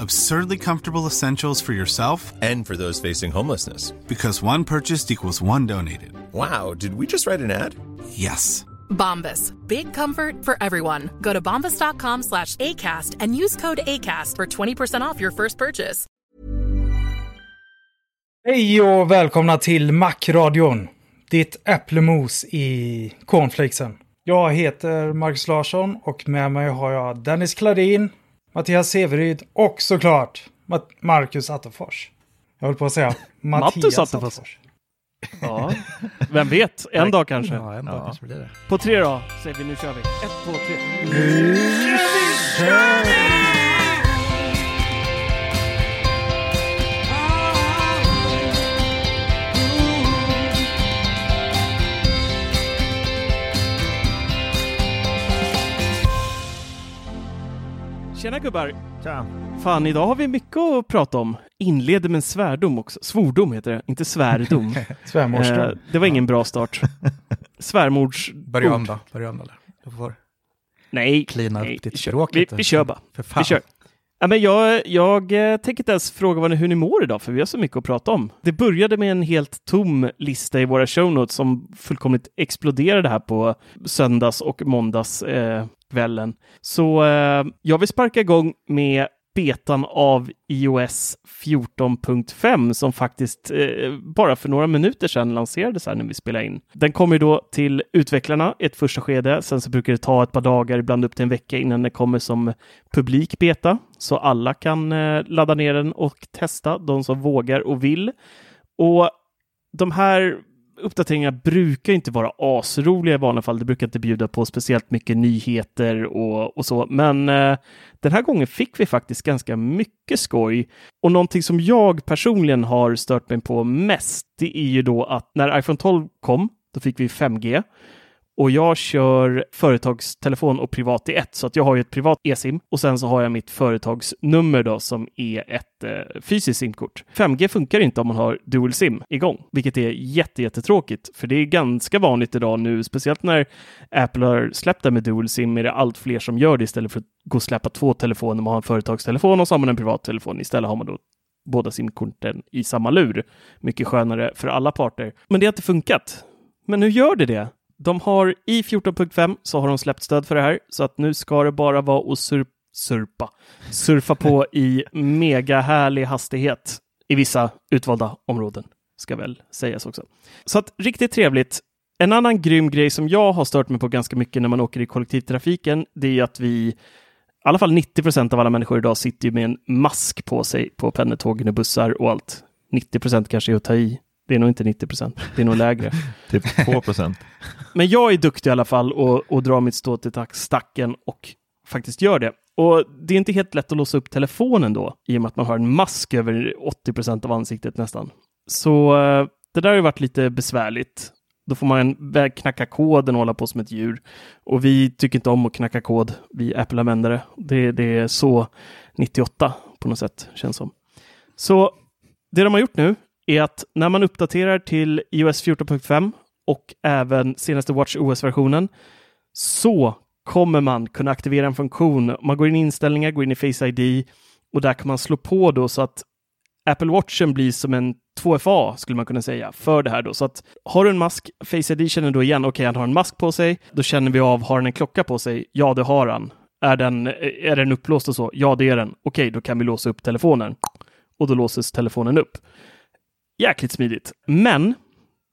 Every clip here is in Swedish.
Absurdly comfortable essentials for yourself and for those facing homelessness. Because one purchased equals one donated. Wow, did we just write an ad? Yes. Bombas. Big comfort for everyone. Go to bombas.com slash ACAST and use code ACAST for 20% off your first purchase. Hej och välkomna till Macradion. Ditt äpplemos i cornflakesen. Jag heter Marcus Larsson och med mig har jag Dennis Klarin, Mattias Severyd och såklart Marcus Attefors. Jag höll på att säga Mattias Attefors. Attefors. Ja, vem vet? En dag kanske. Ja, en dag ja. kanske blir det. På tre då säger vi nu kör vi. Ett, två, tre. Nu kör vi! Tjena gubbar! Tja! Fan, idag har vi mycket att prata om. Inleder med en svärdom också. Svordom heter det, inte svärdom. Svärmorsdom. Eh, det var ingen bra start. Svärmords Börja om då. Börja om eller? Du får nej, klina nej, upp ditt språk vi, vi kör bara. För fan. Vi kör. Ja, men jag, jag eh, tänker inte ens fråga vad ni, hur ni mår idag, för vi har så mycket att prata om. Det började med en helt tom lista i våra show notes som fullkomligt exploderade här på söndags och måndags eh, kvällen. Så eh, jag vill sparka igång med betan av iOS 14.5 som faktiskt eh, bara för några minuter sedan lanserades här när vi spelade in. Den kommer då till utvecklarna i ett första skede. Sen så brukar det ta ett par dagar, ibland upp till en vecka innan den kommer som publik beta. Så alla kan eh, ladda ner den och testa, de som vågar och vill. Och de här uppdateringar brukar inte vara asroliga i vanliga fall. Det brukar inte bjuda på speciellt mycket nyheter och, och så. Men eh, den här gången fick vi faktiskt ganska mycket skoj. Och någonting som jag personligen har stört mig på mest, det är ju då att när iPhone 12 kom, då fick vi 5G. Och jag kör företagstelefon och privat i ett, så att jag har ju ett privat e-sim och sen så har jag mitt företagsnummer då som är ett eh, fysiskt simkort. 5G funkar inte om man har dual sim igång, vilket är jättetråkigt, för det är ganska vanligt idag nu, speciellt när Apple har släppt det med dual sim är det allt fler som gör det istället för att gå och släppa två telefoner. Man har en företagstelefon och så har man en privat telefon. Istället har man då båda simkorten i samma lur. Mycket skönare för alla parter. Men det har inte funkat. Men nu gör det det de har i 14.5 så har de släppt stöd för det här, så att nu ska det bara vara att sur surpa, surfa på i mega härlig hastighet i vissa utvalda områden, ska väl sägas också. Så att riktigt trevligt. En annan grym grej som jag har stört mig på ganska mycket när man åker i kollektivtrafiken, det är att vi i alla fall 90 procent av alla människor idag sitter med en mask på sig på pendeltågen och bussar och allt. 90 procent kanske är att ta i. Det är nog inte 90 procent, det är nog lägre. typ 2 procent. Men jag är duktig i alla fall och, och drar mitt stå till stacken och faktiskt gör det. Och det är inte helt lätt att låsa upp telefonen då, i och med att man har en mask över 80 procent av ansiktet nästan. Så eh, det där har varit lite besvärligt. Då får man knacka koden och hålla på som ett djur. Och vi tycker inte om att knacka kod, vi Apple-användare. Det, det är så 98 på något sätt, känns som. Så det de har gjort nu är att när man uppdaterar till iOS 14.5 och även senaste Watch OS-versionen så kommer man kunna aktivera en funktion. Man går in i inställningar, går in i Face ID och där kan man slå på då så att Apple Watchen blir som en 2FA skulle man kunna säga för det här då. Så att har du en mask, Face ID känner då igen, okej okay, han har en mask på sig, då känner vi av, har han en klocka på sig? Ja, det har han. Är den, är den upplåst och så? Ja, det är den. Okej, okay, då kan vi låsa upp telefonen. Och då låses telefonen upp. Jäkligt smidigt. Men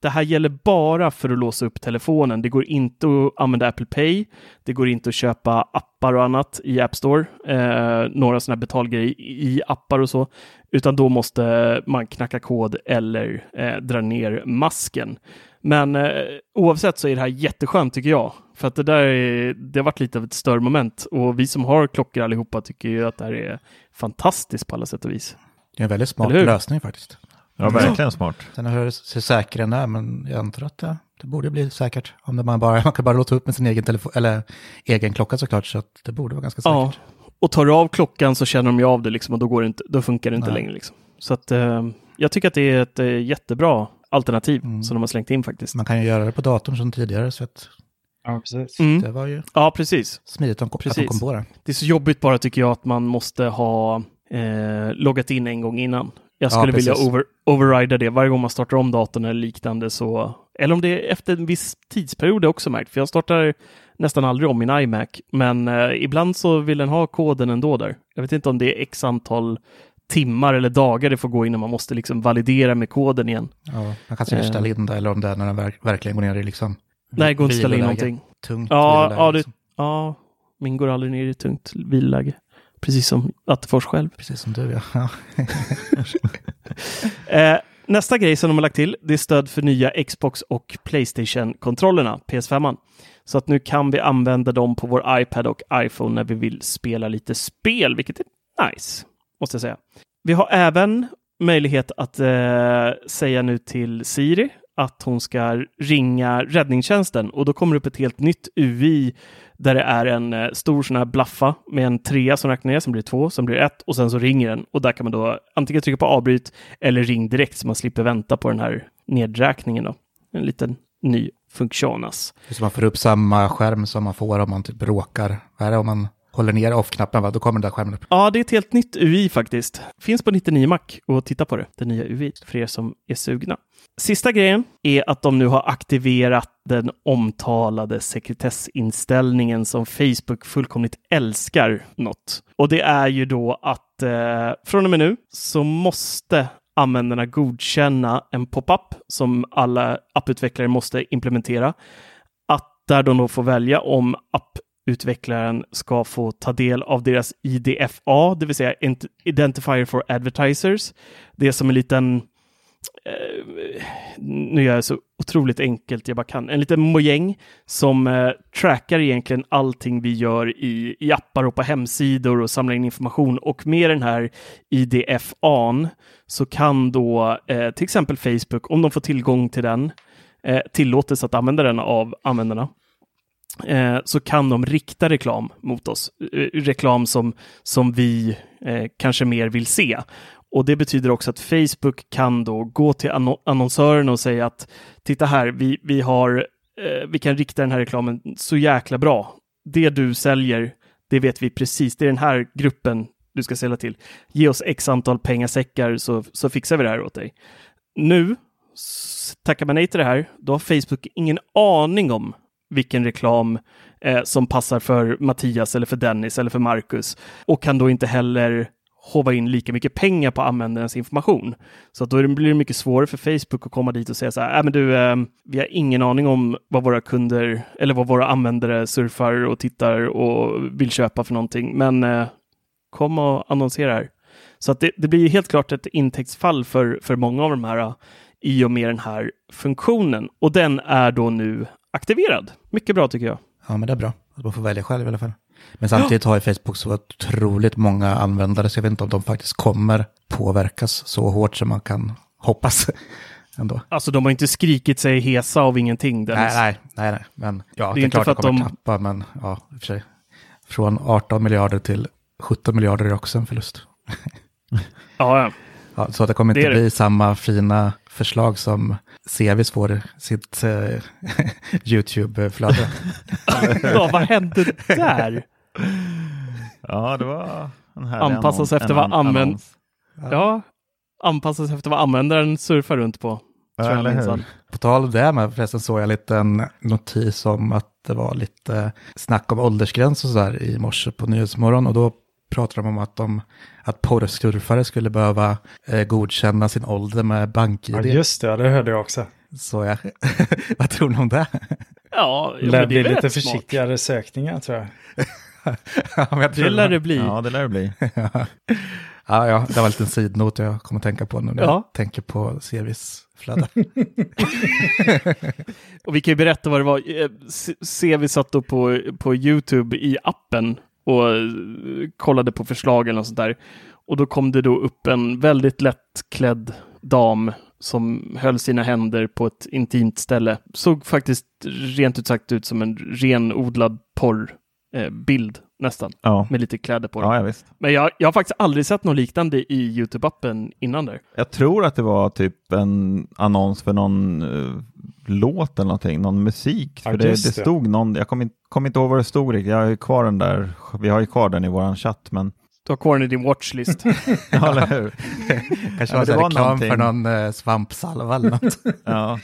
det här gäller bara för att låsa upp telefonen. Det går inte att använda Apple Pay. Det går inte att köpa appar och annat i App Store. Eh, några sådana här betalgrejer i appar och så. Utan då måste man knacka kod eller eh, dra ner masken. Men eh, oavsett så är det här jätteskönt tycker jag. För att det där är, det har varit lite av ett störmoment. Och vi som har klockor allihopa tycker ju att det här är fantastiskt på alla sätt och vis. Det är en väldigt smart lösning faktiskt. Ja, verkligen smart. Sen hur säker den är, men jag antar att det, det borde bli säkert. Om man, bara, man kan bara låta upp med sin egen, telefon, eller egen klocka såklart, så att det borde vara ganska säkert. Ja, och tar du av klockan så känner de ju av det liksom, och då, går det inte, då funkar det inte Nej. längre. Liksom. Så att, eh, jag tycker att det är ett eh, jättebra alternativ mm. som de har slängt in faktiskt. Man kan ju göra det på datorn som tidigare, så att Ja, precis. Mm. Det var ju ja, precis. smidigt att de kom på det. Det är så jobbigt bara tycker jag att man måste ha eh, loggat in en gång innan. Jag skulle ja, vilja over, overrida det varje gång man startar om datorn eller liknande. Så, eller om det är efter en viss tidsperiod är också märkt, för jag startar nästan aldrig om min iMac, men eh, ibland så vill den ha koden ändå där. Jag vet inte om det är x antal timmar eller dagar det får gå innan man måste liksom validera med koden igen. Ja, man kan säkert eh. ställa in det, eller om det är när den verk verkligen går ner i liksom Nej, går inte att ställa in någonting. Tungt ja, ja, det, liksom. ja, min går aldrig ner i tungt viloläge. Precis som Attefors själv. Precis som du, ja. eh, nästa grej som de har lagt till, det är stöd för nya Xbox och Playstation-kontrollerna, PS5. Så att nu kan vi använda dem på vår iPad och iPhone när vi vill spela lite spel, vilket är nice, måste jag säga. Vi har även möjlighet att eh, säga nu till Siri att hon ska ringa räddningstjänsten och då kommer det upp ett helt nytt UI där det är en eh, stor sån här blaffa med en trea som räknar ner, sen blir det två, sen blir det ett och sen så ringer den och där kan man då antingen trycka på avbryt eller ring direkt så man slipper vänta på den här nedräkningen då. En liten ny funktionas. Så man får upp samma skärm som man får om man typ råkar, vad är det om man håller ner off-knappen, va? då kommer den där skärmen upp. Ja, det är ett helt nytt UI faktiskt. Finns på 99 Mac och titta på det, det nya UI, för er som är sugna. Sista grejen är att de nu har aktiverat den omtalade sekretessinställningen som Facebook fullkomligt älskar något. Och det är ju då att eh, från och med nu så måste användarna godkänna en pop-up som alla apputvecklare måste implementera. Att där de då får välja om app utvecklaren ska få ta del av deras IDFA, det vill säga Identifier for Advertisers. Det är som en liten eh, nu gör jag så otroligt enkelt jag bara kan, en liten mojäng som eh, trackar egentligen allting vi gör i, i appar och på hemsidor och samlar in information. Och med den här IDFAn så kan då eh, till exempel Facebook, om de får tillgång till den, eh, tillåtelse att använda den av användarna, eh, så kan de rikta reklam mot oss. Eh, reklam som, som vi eh, kanske mer vill se. Och det betyder också att Facebook kan då gå till annonsören och säga att titta här, vi, vi, har, eh, vi kan rikta den här reklamen så jäkla bra. Det du säljer, det vet vi precis. Det är den här gruppen du ska sälja till. Ge oss x antal pengasäckar så, så fixar vi det här åt dig. Nu, tackar man nej till det här, då har Facebook ingen aning om vilken reklam eh, som passar för Mattias eller för Dennis eller för Marcus och kan då inte heller hova in lika mycket pengar på användarens information. Så att då blir det mycket svårare för Facebook att komma dit och säga så här, äh, men du, eh, vi har ingen aning om vad våra kunder eller vad våra användare surfar och tittar och vill köpa för någonting, men eh, kom och annonsera här. Så att det, det, blir helt klart ett intäktsfall för, för många av de här eh, i och med den här funktionen. Och den är då nu aktiverad. Mycket bra tycker jag. Ja, men det är bra. Att man får välja själv i alla fall. Men samtidigt har ju Facebook så otroligt många användare, så jag vet inte om de faktiskt kommer påverkas så hårt som man kan hoppas. Ändå. Alltså de har inte skrikit sig hesa av ingenting. Nej, nej, nej, nej, men ja, det är, det är klart att de kommer tappa, men ja, i och för sig. Från 18 miljarder till 17 miljarder är också en förlust. ja, ja. ja. Så det kommer inte det det. bli samma fina förslag som Sevis får sitt eh, YouTube-flöde. ja, vad hände där? Ja, det var en härlig Anpassas efter vad an- använd-. Ja, anpassas efter vad användaren surfar runt på. tror Ja, jag eller minsann. hur? På tal om det med förresten såg jag en liten notis om att det var lite snack om åldersgräns och sådär i morse på Nyhetsmorgon och då pratade de om att, de, att porrsurfare skulle behöva eh, godkänna sin ålder med bank-id. Ja, just det. Det hörde jag också. Så jag, vad tror ni om det? Ja, ja Det lär bli lite smart. försiktigare sökningar tror jag. Ja, men jag tror Det lär det bli. Ja, det lär det bli. ja, ja, det var en liten sidnot jag kommer att tänka på nu när Ja. jag tänker på Sevis flöde. Och vi kan ju berätta vad det var. Eh, se- Se, vi satt då på, på YouTube i appen och eh, kollade på förslag eller något sånt där. Och då kom det då upp en väldigt lättklädd dam som höll sina händer på ett intimt ställe. Såg faktiskt rent ut sagt ut som en renodlad porrbild eh, bild, nästan, Ja, med lite kläder på. ja, ja visst. Men jag, jag har faktiskt aldrig sett något liknande i YouTube-appen innan där. Jag tror att det var typ en annons för någon eh, låt eller någonting, någon musik. Ja, För det, det stod någon, jag kommer inte, kom inte ihåg vad det stod riktigt, jag har ju kvar den där, vi har ju kvar den i våran chatt, men Du har kvar den i din watchlist. ja, eller hur? Kanske Ja, det var reklam för någonting. någon eh, svampsalva eller något. Ja.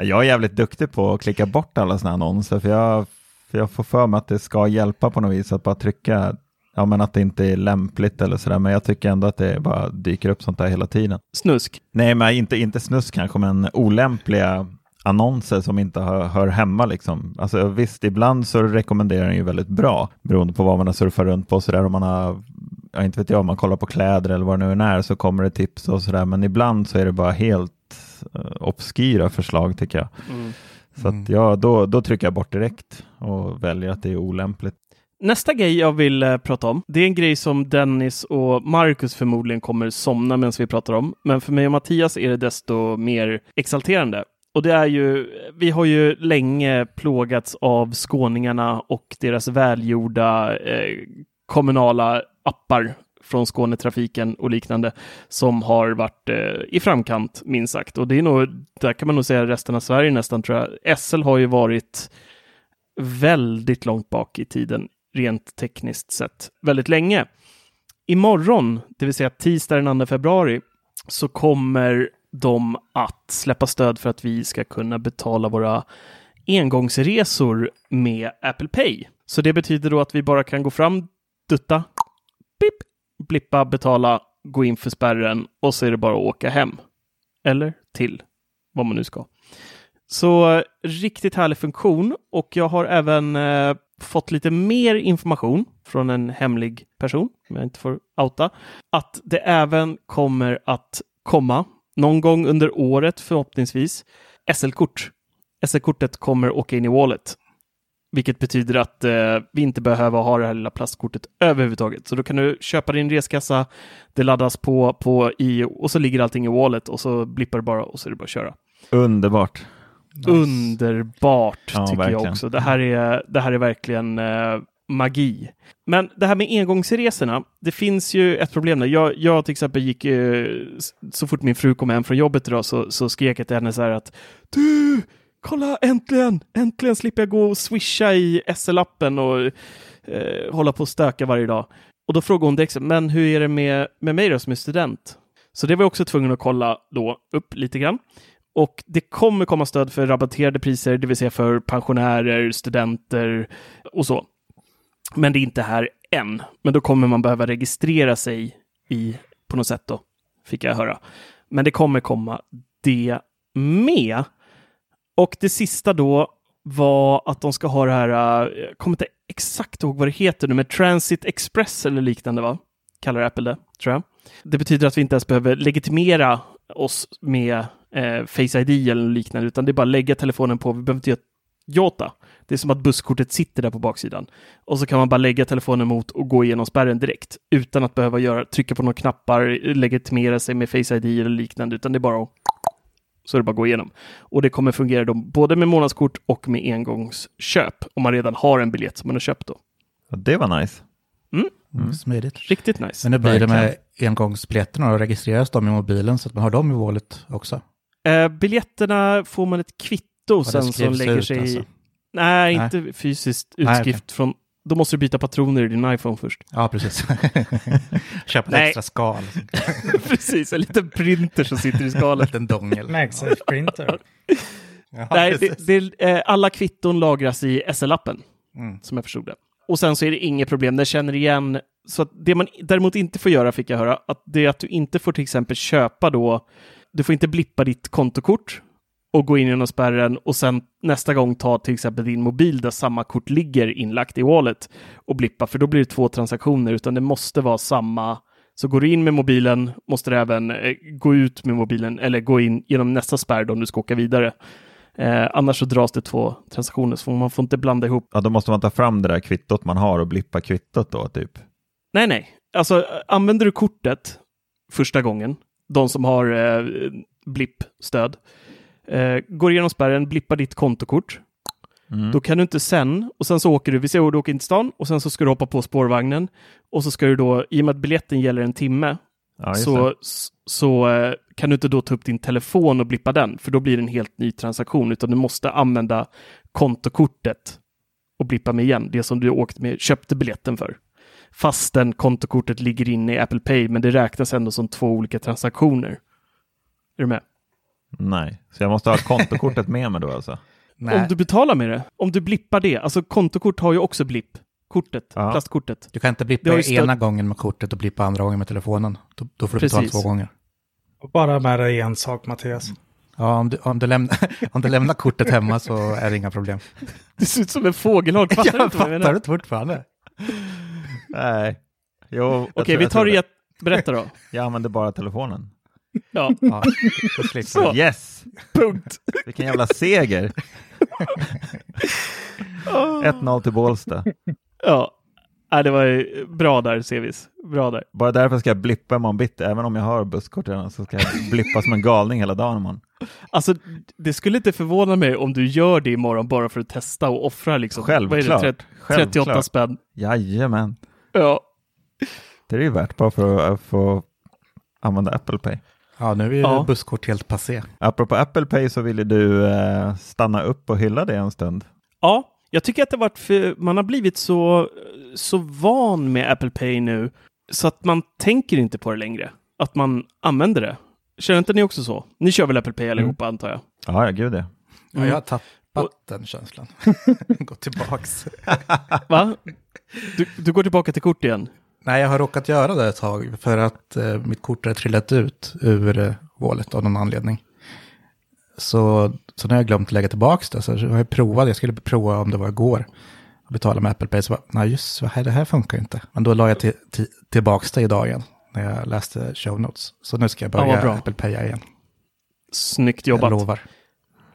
Jag är jävligt duktig på att klicka bort alla sådana annonser, för jag, för jag får för mig att det ska hjälpa på något vis att bara trycka, ja men att det inte är lämpligt eller sådär, men jag tycker ändå att det bara dyker upp sånt där hela tiden. Snusk. Nej, men inte, inte snusk kanske, men olämpliga annonser som inte hör, hör hemma. Liksom. Alltså, visst, ibland så rekommenderar den ju väldigt bra, beroende på vad man har surfat runt på. Så där, om man har, ja, inte vet jag, om man kollar på kläder eller vad det nu än är, så kommer det tips och sådär. Men ibland så är det bara helt uh, obskyra förslag tycker jag. Mm. Så att, ja, då, då trycker jag bort direkt och väljer att det är olämpligt. Nästa grej jag vill eh, prata om, det är en grej som Dennis och Marcus förmodligen kommer somna medan vi pratar om. Men för mig och Mattias är det desto mer exalterande. Och det är ju, vi har ju länge plågats av skåningarna och deras välgjorda eh, kommunala appar från Skånetrafiken och liknande som har varit eh, i framkant minst sagt. Och det är nog, där kan man nog säga resten av Sverige nästan tror jag. SL har ju varit väldigt långt bak i tiden rent tekniskt sett väldigt länge. Imorgon, det vill säga tisdag den 2 februari, så kommer de att släppa stöd för att vi ska kunna betala våra engångsresor med Apple Pay. Så det betyder då att vi bara kan gå fram, dutta, pip, blippa, betala, gå in för spärren och så är det bara att åka hem. Eller till vad man nu ska. Så riktigt härlig funktion och jag har även eh, fått lite mer information från en hemlig person, om jag inte får outa, att det även kommer att komma någon gång under året förhoppningsvis SL-kort. SL-kortet kommer åka in i Wallet, vilket betyder att eh, vi inte behöver ha det här lilla plastkortet överhuvudtaget. Så då kan du köpa din reskassa, det laddas på, på i och så ligger allting i Wallet och så blippar det bara och så är det bara att köra. Underbart. Underbart Ja, tycker jag verkligen. också. Det här är, det här är verkligen eh, magi. Men det här med engångsresorna, det finns ju ett problem där. Jag, jag till exempel gick, eh, så fort min fru kom hem från jobbet idag så, så skrek jag till henne så här att Du, kolla äntligen, äntligen slipper jag gå och swisha i SL-appen och eh, hålla på och stöka varje dag. Och då frågade hon direkt, men hur är det med, med mig då som är student? Så det var jag också tvungen att kolla då upp lite grann. Och det kommer komma stöd för rabatterade priser, det vill säga för pensionärer, studenter och så. Men det är inte här än. Men då kommer man behöva registrera sig i på något sätt då, fick jag höra. Men det kommer komma det med. Och det sista då var att de ska ha det här, eh, jag kommer inte exakt ihåg vad det heter nu, med Transit Express eller liknande va? Kallar Apple det, tror jag. Det betyder att vi inte ens behöver legitimera oss med eh, Face ID eller liknande, utan det är bara att lägga telefonen på. Vi behöver inte göra Jota. Det är som att busskortet sitter där på baksidan. Och så kan man bara lägga telefonen mot och gå igenom spärren direkt utan att behöva göra, trycka på några knappar, legitimera sig med Face ID eller liknande, utan det är bara att så är det bara att gå igenom. Och det kommer fungera då både med månadskort och med engångsköp om man redan har en biljett som man har köpt då. Ja, det var nice. Mm. Smidigt. Riktigt nice. Men nu blir det med engångsbiljetterna och registreras de i mobilen så att man har dem i valet också. Eh, biljetterna får man ett kvitto sen som lägger sig i... alltså. Nej, Nej. inte fysiskt Nej, utskrift från... Då måste du byta patroner i din iPhone först. Ja, precis. Köp ett Nej. extra skal. Precis, en liten printer som sitter i En skalet. liten dongel. MagSafe printer. Ja, Nej, det, det, eh, alla kvitton lagras i SL-appen, Mm. som jag förstod det. Och sen så är det inget problem, den känner igen. Så att det man däremot inte får göra, fick jag höra, att det är att du inte får till exempel köpa då, du får inte blippa ditt kontokort och gå in genom spärren och sen nästa gång ta till exempel din mobil där samma kort ligger inlagt i wallet och blippa, för då blir det två transaktioner, utan det måste vara samma. Så går du in med mobilen måste du även eh, gå ut med mobilen eller gå in genom nästa spärr då om du ska åka vidare. Eh, annars så dras det två transaktioner, så man får inte blanda ihop. Ja, då måste man ta fram det där kvittot man har och blippa kvittot då, typ. Nej, nej. Alltså, använder du kortet första gången, de som har eh, blippstöd, eh, går igenom spärren, blippar ditt kontokort, Mm. då kan du inte sen, och sen så åker du, vi säger att du åker in till stan, och sen så ska du hoppa på spårvagnen, och så ska du då, i och med att biljetten gäller en timme, Ja, så, så eh, kan du inte då ta upp din telefon och blippa den, för då blir det en helt ny transaktion, utan du måste använda kontokortet och blippa med igen, det som du åkt med, köpte biljetten för. Fastän kontokortet ligger inne i Apple Pay, men det räknas ändå som två olika transaktioner. Är du med? Nej, så jag måste ha kontokortet med mig då alltså? Nej, Om du betalar med det, om du blippar det, alltså kontokort har ju också blipp. Kortet, Ja. plastkortet. du kan inte blippa ena gången med kortet och blippa andra gången med telefonen. Då, då får du betala Precis. två gånger. Och bara med dig en sak Mattias. Ja, om du, om, du lämnar, om du lämnar kortet hemma så är det inga problem. Det ser ut som en fågelholk, fattar du jag inte vad jag fattar menar? det fortfarande. Nej. Jo, jag Okej, tror- vi jag tar det i ett... Berätta då. Jag använder bara telefonen. Ja, Ja, Så. Yes! punkt. Vilken jävla seger! 1-0 till Bålsta. Ja, Nej, det var ju bra där, Sevis. Bra där. Bara därför ska jag blippa imorgon bitti. Även om jag har busskort redan så ska jag blippa som en galning hela dagen imorgon. Alltså, det skulle inte förvåna mig om du gör det imorgon bara för att testa och offra liksom. Självklart. Vad är det, Tret- 38 Självklart. spänn. Jajamän. Ja. Det är ju värt bara för att få använda Apple Pay. Ja, nu är ju Ja. busskort helt passé. Apropå Apple Pay så ville du eh, stanna upp och hylla det en stund. Ja, jag tycker att det varit för, man har blivit så, så van med Apple Pay nu så att man tänker inte på det längre. Att man använder det. Känner inte ni också så? Ni kör väl Apple Pay allihopa antar jag? Ja, ja gud ja. Ja, jag har tappat Och- den känslan. Gått tillbaks. Va? Du, du går tillbaka till kort igen? Nej, jag har råkat göra det ett tag för att eh, mitt kort har trillat ut ur eh, valet av någon anledning. Så, så nu har jag glömt lägga tillbaka det. Så har jag provat, jag skulle prova om det var igår. Och betala med Apple Pay. Så bara, nej just vad här, det här funkar inte. Men då la jag till, till, tillbaka det idag igen. När jag läste show notes. Så nu ska jag Ja, börja bra. Apple Paya igen. Snyggt Jag jobbat. lovar.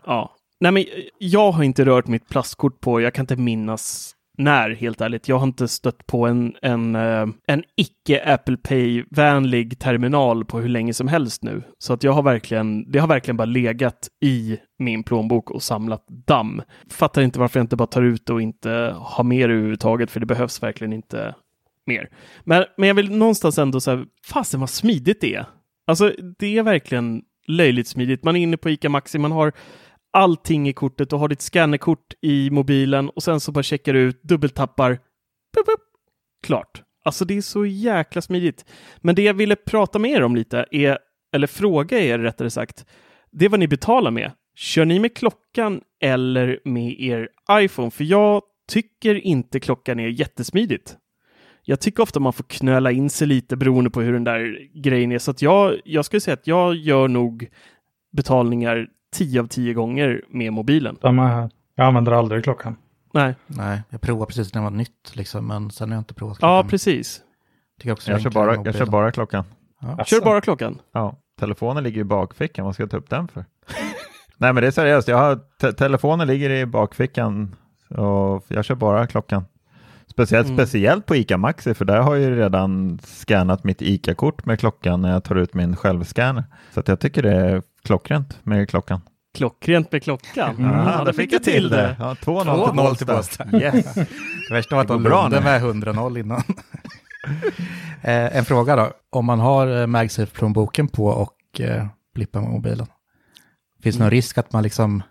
Ja. Nej, men jag har inte rört mitt plastkort på, jag kan inte minnas när, helt ärligt. Jag har inte stött på en, en, eh, en icke Apple Pay-vänlig terminal på hur länge som helst nu. Så att jag har verkligen, det har verkligen bara legat i min plånbok och samlat damm. Fattar inte varför jag inte bara tar ut det och inte har mer överhuvudtaget, för det behövs verkligen inte mer. Men, men jag vill någonstans ändå säga, fasen vad smidigt det är. Alltså, det är verkligen löjligt smidigt. Man är inne på ICA Maxi, man har allting i kortet och har ditt scannerkort i mobilen och sen så bara checkar du ut, dubbeltappar, pup, pup, klart. Alltså det är så jäkla smidigt. Men det jag ville prata med er om lite är, eller fråga er rättare sagt, det är vad ni betalar med. Kör ni med klockan eller med er iPhone? För jag tycker inte klockan är jättesmidigt. Jag tycker ofta man får knöla in sig lite beroende på hur den där grejen är. Så att jag, jag skulle säga att jag gör nog betalningar 10 av 10 gånger med mobilen. Samma här. Jag använder aldrig klockan. Nej, Nej, jag provade precis när det var nytt liksom. Men sen har jag inte provat klockan. ja precis. Tycker också Jag kör, bara, jag kör bara klockan. Ja. Kör bara klockan. Ja, telefonen ligger i bakfickan. Vad ska jag ta upp den för? Nej, men det är seriöst. Jag har te- telefonen ligger i bakfickan och jag kör bara klockan. Speciellt, Mm. speciellt på ICA Maxi, för där har jag ju redan skannat mitt ICA-kort med klockan när jag tar ut min självscanner. Så att jag tycker det är klockrent med klockan. Klockrent med klockan. Ja, Ja, där fick jag till det. Ja, 2-0 2-0 till till Båstad. Yes. Det värsta var att Det de nu. med 100-0 innan. eh, en fråga då. Om man har eh, MagSafe-plånboken på och eh, blippar med mobilen. Finns det någon risk att man liksom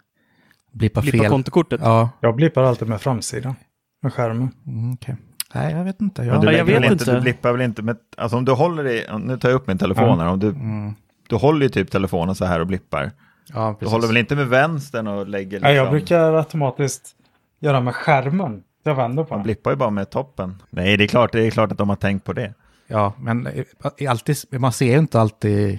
blippar Blippa fel? kontokortet. Ja, Jag blippar alltid med framsidan. Med skärmen. mm, okej. Nej, jag vet inte. Men Jag, du, Ja, jag vet inte, inte. du blippar väl inte med, alltså om du håller i, nu tar jag upp min telefon här, om du, mm, du håller ju typ telefonen så här och blippar. ja, Du håller väl inte med vänstern och lägger liksom, Nej, jag brukar automatiskt göra med skärmen. Jag vänder på man den. blippar ju bara med toppen. Nej, det är klart, det är klart att de har tänkt på det. Ja, men alltid, man ser ju inte alltid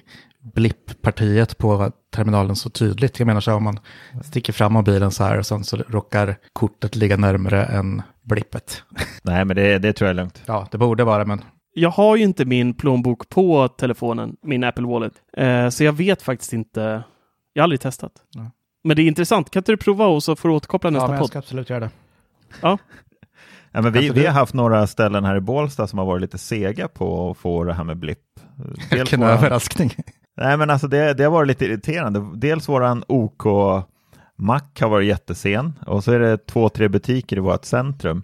blipppartiet på terminalen så tydligt. Jag menar så här, om man sticker fram mobilen så här och sen så råkar kortet ligga närmare än blippet. Nej, men det, det tror jag är lugnt. Ja, det borde vara, men Jag har ju inte min plånbok på telefonen, min Apple Wallet. Eh, så jag vet faktiskt inte. Jag har aldrig testat. Nej. Men det är intressant. Kan inte du prova och så får du återkoppla ja, nästa men jag podd? ska absolut göra det. Ja. Ja, men vi, vi har haft några ställen här i Bålsta som har varit lite sega på att få det här med blipp. Vilken våran- överraskning. Nej, men alltså det, det har varit lite irriterande. Dels våran OK mack har varit jättesen och så är det två, tre butiker i vårt centrum.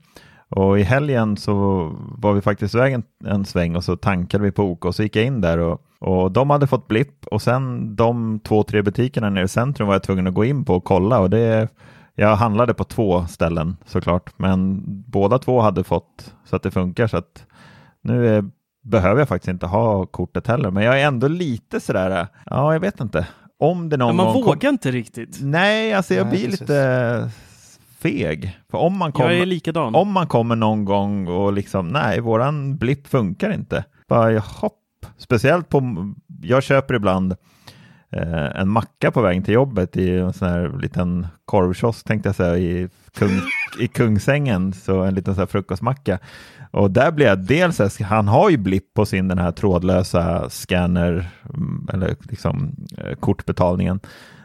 Och i helgen så var vi faktiskt iväg en, en sväng och så tankade vi på OK och så gick jag in där och, och de hade fått blipp och sen de två, tre butikerna nere i centrum var jag tvungen att gå in på och kolla och det jag handlade på två ställen såklart, men båda två hade fått så att det funkar så att nu är, behöver jag faktiskt inte ha kortet heller, men jag är ändå lite sådär, ja jag vet inte. Om det någon Men man gång kom- vågar inte riktigt. Nej, alltså jag Nej, blir precis. lite feg. För om man Jag är kommer, likadan. om man kommer någon gång och liksom, nej, våran blipp funkar inte. Bara hopp. Speciellt på, jag köper ibland eh, en macka på vägen till jobbet i en sån här liten korvkiosk tänkte jag säga i, kung, i Kungsängen, så en liten sån här frukostmacka. Och där blir jag dels, han har ju blipp på sin den här trådlösa scanner, mm, eller liksom eh, kortbetalningen.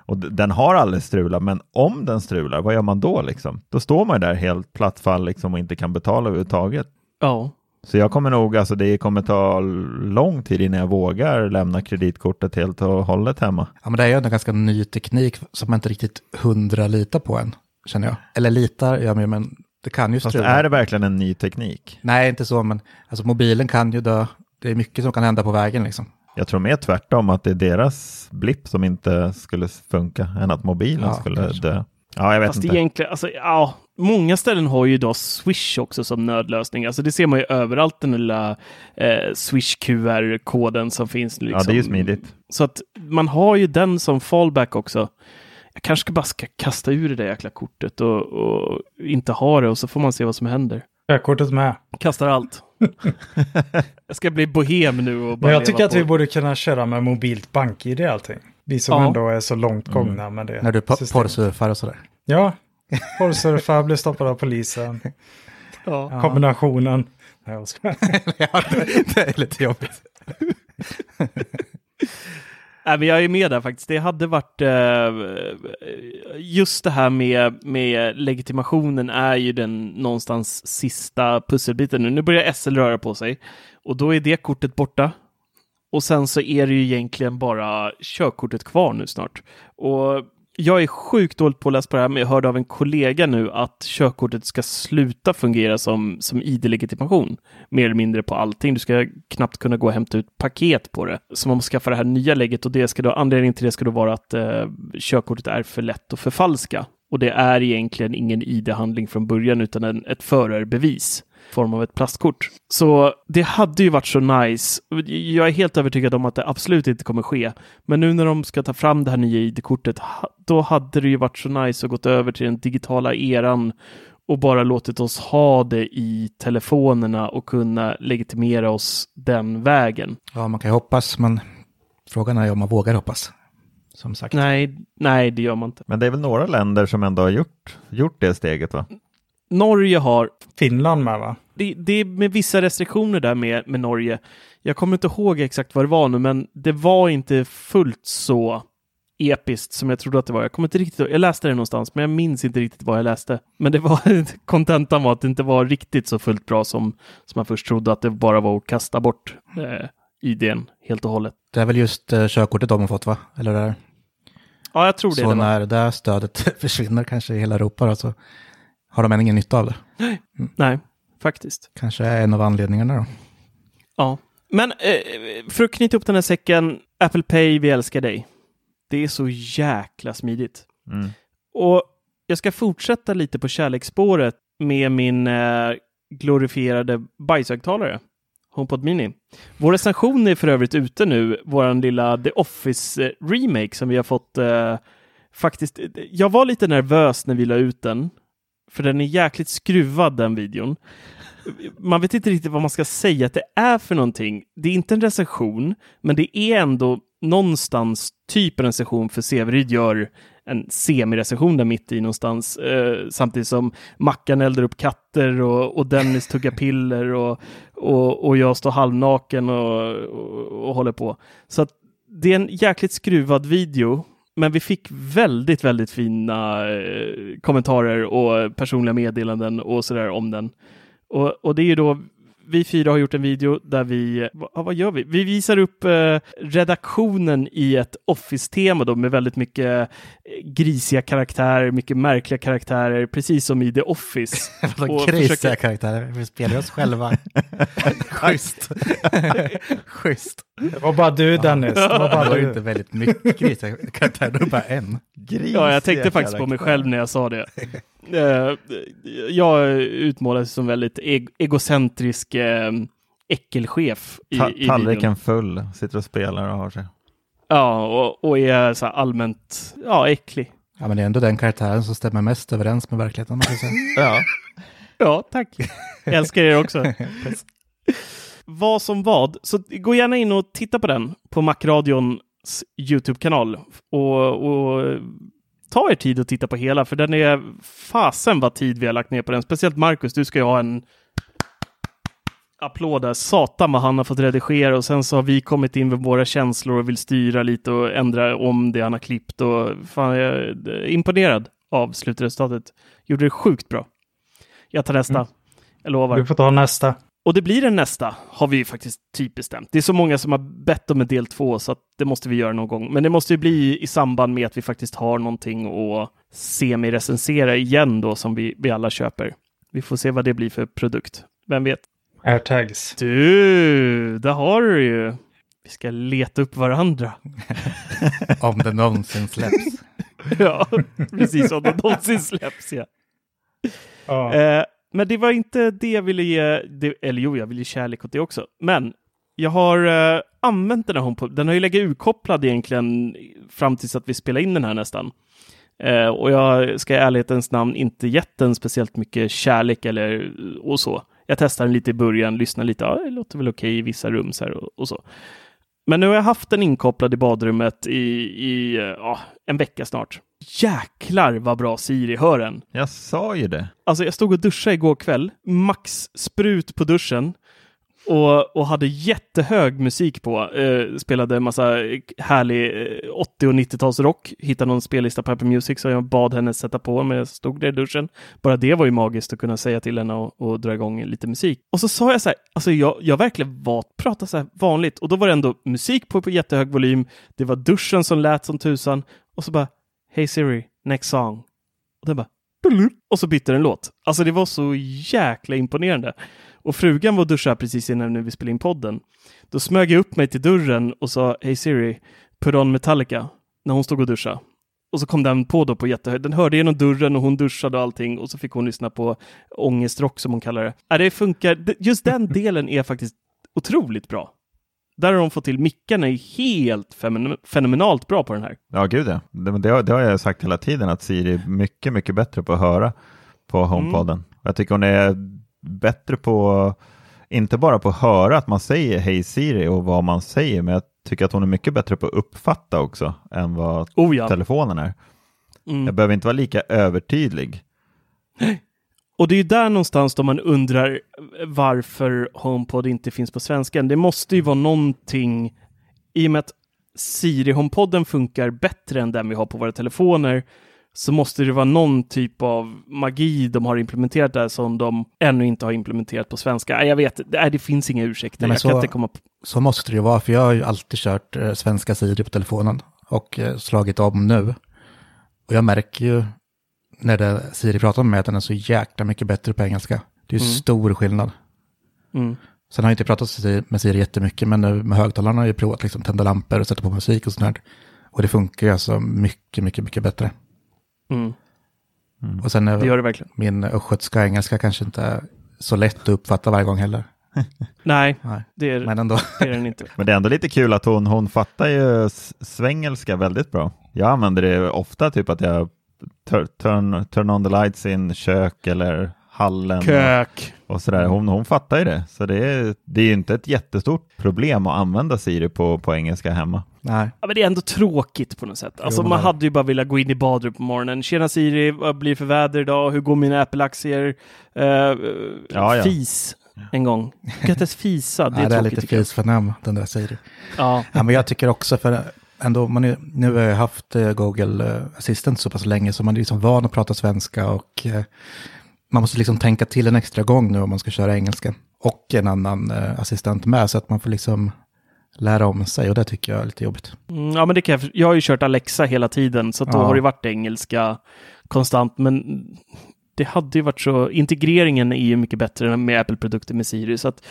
Och den har aldrig strulat, men om den strular, vad gör man då liksom? Då står man där helt plattfall liksom och inte kan betala överhuvudtaget. Ja. Så jag kommer nog, alltså det kommer ta lång tid innan jag vågar lämna kreditkortet helt och hållet hemma. Ja, men det är ju en ganska ny teknik som man inte riktigt hundra litar på än, känner jag. Eller litar, ja, men- men det kan ju Fast strula. är det verkligen en ny teknik? Nej, inte så, men alltså, mobilen kan ju dö. Det är mycket som kan hända på vägen liksom. Jag tror mer tvärtom att det är deras blipp som inte skulle funka än att mobilen Ja, skulle kanske. dö. Ja, jag vet Fast inte. egentligen, alltså, ja, många ställen har ju idag Swish också som nödlösning. Alltså det ser man ju överallt, den lilla eh, Swish QR-koden som finns. Liksom. Ja, det är ju smidigt. Så att man har ju den som fallback också. Jag kanske bara ska kasta ur det där jäkla kortet och, och inte ha det och så får man se vad som händer. Körkortet med. Kastar allt. jag ska bli bohem nu och bara Men jag tycker att på- vi borde kunna köra med mobilt bank-id allting. Vi som Ja. ändå är så långt gångna med det När du porrsurfar och sådär. Ja, porrsurfar, blir stoppad av polisen. Ja. Kombinationen. Nej, jag det, det är lite jobbigt. Nej, men jag är med där faktiskt. Det hade varit... Eh, just det här med, med legitimationen är ju den någonstans sista pusselbiten nu. Nu börjar SL röra på sig och då är det kortet borta. Och sen så är det ju egentligen bara körkortet kvar nu snart. Och jag är sjukt dåligt påläst på det här, men jag hörde av en kollega nu att körkortet ska sluta fungera som, som ID-legitimation. Mer eller mindre på allting. Du ska knappt kunna gå och hämta ut paket på det. Så man måste skaffa det här nya lägget och det ska då, anledningen till det ska då vara att eh, körkortet är för lätt att förfalska. Och det är egentligen ingen ID-handling från början utan en, ett förarbevis form av ett plastkort. Så det hade ju varit så nice. Jag är helt övertygad om att det absolut inte kommer ske. Men nu när de ska ta fram det här nya ID-kortet, då hade det ju varit så nice att gått över till den digitala eran och bara låtit oss ha det i telefonerna och kunna legitimera oss den vägen. Ja, man kan ju hoppas, men frågan är om man vågar hoppas. Som sagt. Nej, nej, det gör man inte. Men det är väl några länder som ändå har gjort, gjort det steget va? Norge har Finland med va? det, det är med vissa restriktioner där med, med Norge. Jag kommer inte ihåg exakt vad det var nu, men det var inte fullt så episkt som jag trodde att det var. Jag kommer inte riktigt Jag läste det någonstans, men jag minns inte riktigt vad jag läste. Men det var kontentan var att det inte var riktigt så fullt bra som, som man först trodde, att det bara var att kasta bort eh, idén helt och hållet. Det är väl just eh, körkortet de har fått, va? Eller det är... Ja, jag tror det. Så det när det där stödet försvinner kanske i hela Europa då, så har de än ingen nytta av det. Nej, faktiskt. Kanske är en av anledningarna då. Ja. Men eh, för att knyta upp den här säcken, Apple Pay, vi älskar dig. Det är så jäkla smidigt. Mm. Och jag ska fortsätta lite på kärleksspåret med min eh, glorifierade bajshögtalare, HomePod Mini. Vår recension är för övrigt ute nu, vår lilla The Office eh, Remake som vi har fått eh, faktiskt. Jag var lite nervös när vi la ut den, för den är jäkligt skruvad den videon. Man vet inte riktigt vad man ska säga att det är för någonting. Det är inte en recension, men det är ändå någonstans typ en recension för Severyd gör en semirecension där mitt i någonstans, eh, samtidigt som Mackan eldar upp katter och, och Dennis tuggar piller och, och, och jag står halvnaken och, och, och håller på. Så att det är en jäkligt skruvad video, men vi fick väldigt, väldigt fina eh, kommentarer och personliga meddelanden och sådär om den. Och, och det är ju då vi fyra har gjort en video där vi, vad, vad gör vi? Vi visar upp eh, redaktionen i ett Office-tema då med väldigt mycket eh, grisiga karaktärer, mycket märkliga karaktärer, precis som i The Office. Grisiga försöker- karaktärer? Vi spelar oss själva. Schysst. Schysst. Det var bara du Dennis. Det var Det bara var du. inte väldigt mycket grisiga karaktärer, det var bara en. Ja, jag tänkte faktiskt på mig själv när jag sa det. Eh, jag utmålades som väldigt eg- egocentrisk eh, äckelchef i, Ta- i videon. tallriken full, sitter och spelar och har sig. Ja, och, och är så här allmänt ja, äcklig. Ja, men det är ändå den karaktären som stämmer mest överens med verkligheten. om Man kan säga. Ja. Ja, tack. Jag älskar er också. vad som vad, så gå gärna in och titta på den på Macradions YouTube-kanal och, och ta er tid att titta på hela, för den är fasen vad tid vi har lagt ner på den. Speciellt Marcus, du ska ju ha en applåd där. Satan vad han har fått redigera och sen så har vi kommit in med våra känslor och vill styra lite och ändra om det han har klippt och fan, jag är imponerad av slutresultatet. Gjorde det sjukt bra. Jag tar nästa. Jag lovar. Du får ta nästa. Och det blir en nästa, har vi ju faktiskt typ bestämt. Det är så många som har bett om en del två, så att det måste vi göra någon gång. Men det måste ju bli i samband med att vi faktiskt har någonting att semi-recensera igen då, som vi, vi alla köper. Vi får se vad det blir för produkt. Vem vet? Airtags. Du, där har du ju. Vi ska leta upp varandra. Om det någonsin släpps. ja, precis som de någonsin släpps. Ja. Ja. Eh, men det var inte det jag ville ge, det, eller jo, jag vill ge kärlek åt det också. Men jag har eh, använt den här HomePod. Den har ju legat urkopplad egentligen fram tills att vi spelar in den här nästan. Eh, och jag ska i ärlighetens namn inte gett den speciellt mycket kärlek eller eh, och så. Jag testade den lite i början, lyssnade lite, ja, det låter väl okej i vissa rum så här och, och så. Men nu har jag haft den inkopplad i badrummet i, i eh, ja, en vecka snart. Jäklar vad bra Siri hör den. Jag sa ju det. Alltså jag stod och duschade igår kväll, max sprut på duschen och, och hade jättehög musik på. Eh, spelade en massa härlig eh, 80 och 90-talsrock. Hittade någon spellista på Apple Music så jag bad henne sätta på men jag stod där i duschen. Bara det var ju magiskt att kunna säga till henne och, och dra igång lite musik. Och så sa jag så här, alltså jag, jag verkligen var prata så här vanligt och då var det ändå musik på, på jättehög volym. Det var duschen som lät som tusan och så bara Hey Siri, next song. Och den bara och så bytte den låt. Alltså det var så jäkla imponerande. Och frugan var och duschade precis innan vi spelade in podden. Då smög jag upp mig till dörren och sa Hey Siri, put on Metallica. När hon stod och duschade. Och så kom den på då på jättehöjd. Den hörde genom dörren och hon duschade och allting. Och så fick hon lyssna på ångestrock som hon kallar det. Ja, det funkar. Just den delen är faktiskt otroligt bra. Där har de fått till mickarna är helt fenomenalt bra på den här. Ja, gud ja. Det, det, har- det har jag sagt hela tiden att Siri är mycket, mycket bättre på att höra på HomePoden. Jag tycker hon är bättre på, inte bara på att höra att man säger Hej Siri och vad man säger, men jag tycker att hon är mycket bättre på att uppfatta också än vad Oh ja. telefonen är. Mm. Jag behöver inte vara lika övertydlig. Och det är ju där någonstans då man undrar varför HomePod inte finns på svenskan. Det måste ju vara någonting i och med att Siri HomePodden funkar bättre än den vi har på våra telefoner så måste det vara någon typ av magi de har implementerat där som de ännu inte har implementerat på svenska. Jag vet, nej, det finns inga ursäkter. Nej, men jag kan så- inte komma på... Så måste det ju vara, för jag har ju alltid kört eh, svenska sidor på telefonen och eh, slagit om nu. Och jag märker ju när det, Siri pratar med mig att den är så jäkla mycket bättre på engelska. Det är Mm. stor skillnad. Mm. Sen har jag inte pratat med Siri jättemycket, men nu med högtalarna har jag ju provat liksom tända lampor och sätta på musik och sånt här. Och det funkar ju alltså mycket, mycket, mycket bättre. Mm. Och sen är Det gör det verkligen. min östgötska engelska kanske inte är så lätt att uppfatta varje gång heller. Nej, Nej. det är, Men ändå. det är den inte. Men det är ändå lite kul att hon, hon fattar ju svengelska väldigt bra. Jag använder det ofta, typ att jag turn, turn on the lights in kök eller hallen. Kök. Och sådär. Hon, hon fattar ju det. Så det är, det är ju inte ett jättestort problem att använda Siri på, på engelska hemma. Nej. Ja, men det är ändå tråkigt på något sätt. Alltså, Jo, man hade ju bara velat gå in i badrummet på morgonen. Tjena Siri, vad blir det för väder idag? Hur går mina Apple-aktier? Uh, Ja, ja. Fis en gång. Göttes fisa, det är Nej, det är lite tycker jag. fis för namn, den där Siri. Ja. Ja, men jag tycker också, för ändå, man är, nu har jag haft eh, Google eh, Assistant så pass länge så man är liksom van att prata svenska och eh, man måste liksom tänka till en extra gång nu om man ska köra engelska. Och en annan assistent med så att man får liksom lära om sig och det tycker jag är lite jobbigt. Mm, ja, men det kan jag, jag har ju kört Alexa hela tiden, så då Ja. har det varit engelska konstant. Men det hade ju varit så, integreringen är ju mycket bättre med Apple-produkter med Siri, så att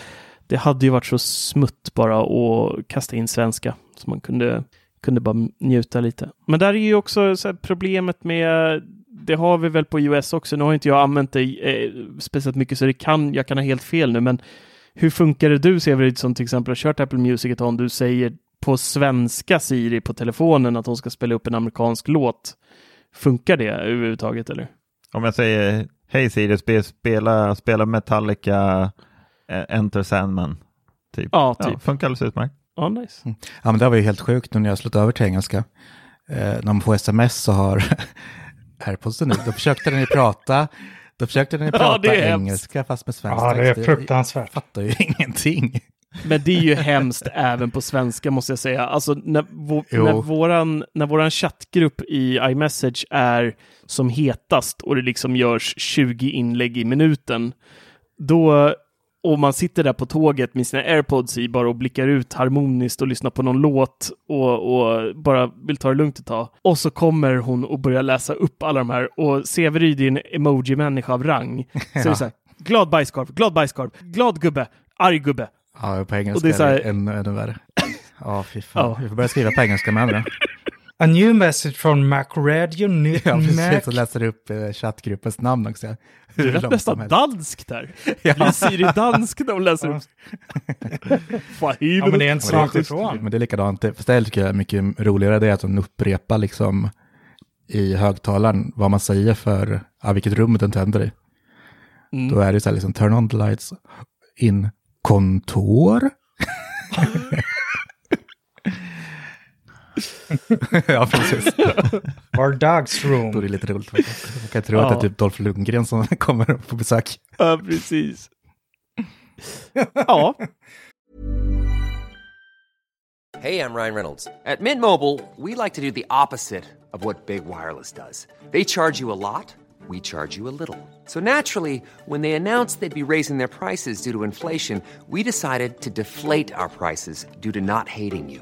det hade ju varit så smutt bara att kasta in svenska, så man kunde, kunde bara njuta lite. Men där är ju också så här, problemet med det har vi väl på iOS också. Nu har inte jag använt det eh, speciellt mycket så det kan, jag kan ha helt fel nu, men hur funkar det du Severid som till exempel har kört Apple Music ett tag, du säger på svenska Siri på telefonen att hon ska spela upp en amerikansk låt. Funkar det överhuvudtaget eller? Om Om jag säger hej Siri, spe, spela, spela Metallica eh, Enter Sandman. Typ. Ja, typ. funkar alldeles utmärkt. Ja, nice. Ja, men det var ju helt sjukt nu när jag slått över till engelska. Eh, när man får sms så har AirPods nu, då försökte den ju prata, då försökte den ju Ja, prata hemskt. engelska fast med svensk Ja, det är fruktansvärt. Jag fattar ju ingenting. Men det är ju hemskt även på svenska måste jag säga. Alltså när, när, våran, när våran chattgrupp i iMessage är som hetast och det liksom görs 20 inlägg i minuten, då och man sitter där på tåget med sina airpods i bara och blickar ut harmoniskt och lyssnar på någon låt och, och bara vill ta det lugnt ett tag. Och så kommer hon och börjar läsa upp alla de här och Severyd är en emoji-människa av rang. Så det är så här, glad bajskorv, glad bajskorv, glad gubbe, arg gubbe. Ja, på engelska Och det är så här- ännu, ännu värre. Ja, fy fan. Ja. Vi får börja skriva på engelska med andra. A new message from Mac Radio, nytt Ja, precis. Och läser upp eh, chattgruppens namn också. Du Hur lät långt nästan som helst. dansk där. Blir Siri dansk när hon läser upp? Ja, men det är inte Ja, så men långt det är ifrån. Men det är likadant. Det- Fast det tycker jag är mycket roligare det är att de upprepar liksom i högtalaren vad man säger för ja, vilket rum den tänder i. Mm. Då är det så här liksom turn on the lights in kontor. Ja, precis. Vardagsroom. Då är det lite roligt. faktiskt. Man kan tro att det är typ Dolph Lundgren som kommer på besök. Ja, precis. ja, Hey, I'm Ryan Reynolds. At Mint Mobile, we like to do the opposite of what Big Wireless does. They charge you a lot, we charge you a little. So naturally, when they announced they'd be raising their prices due to inflation, we decided to deflate our prices due to not hating you.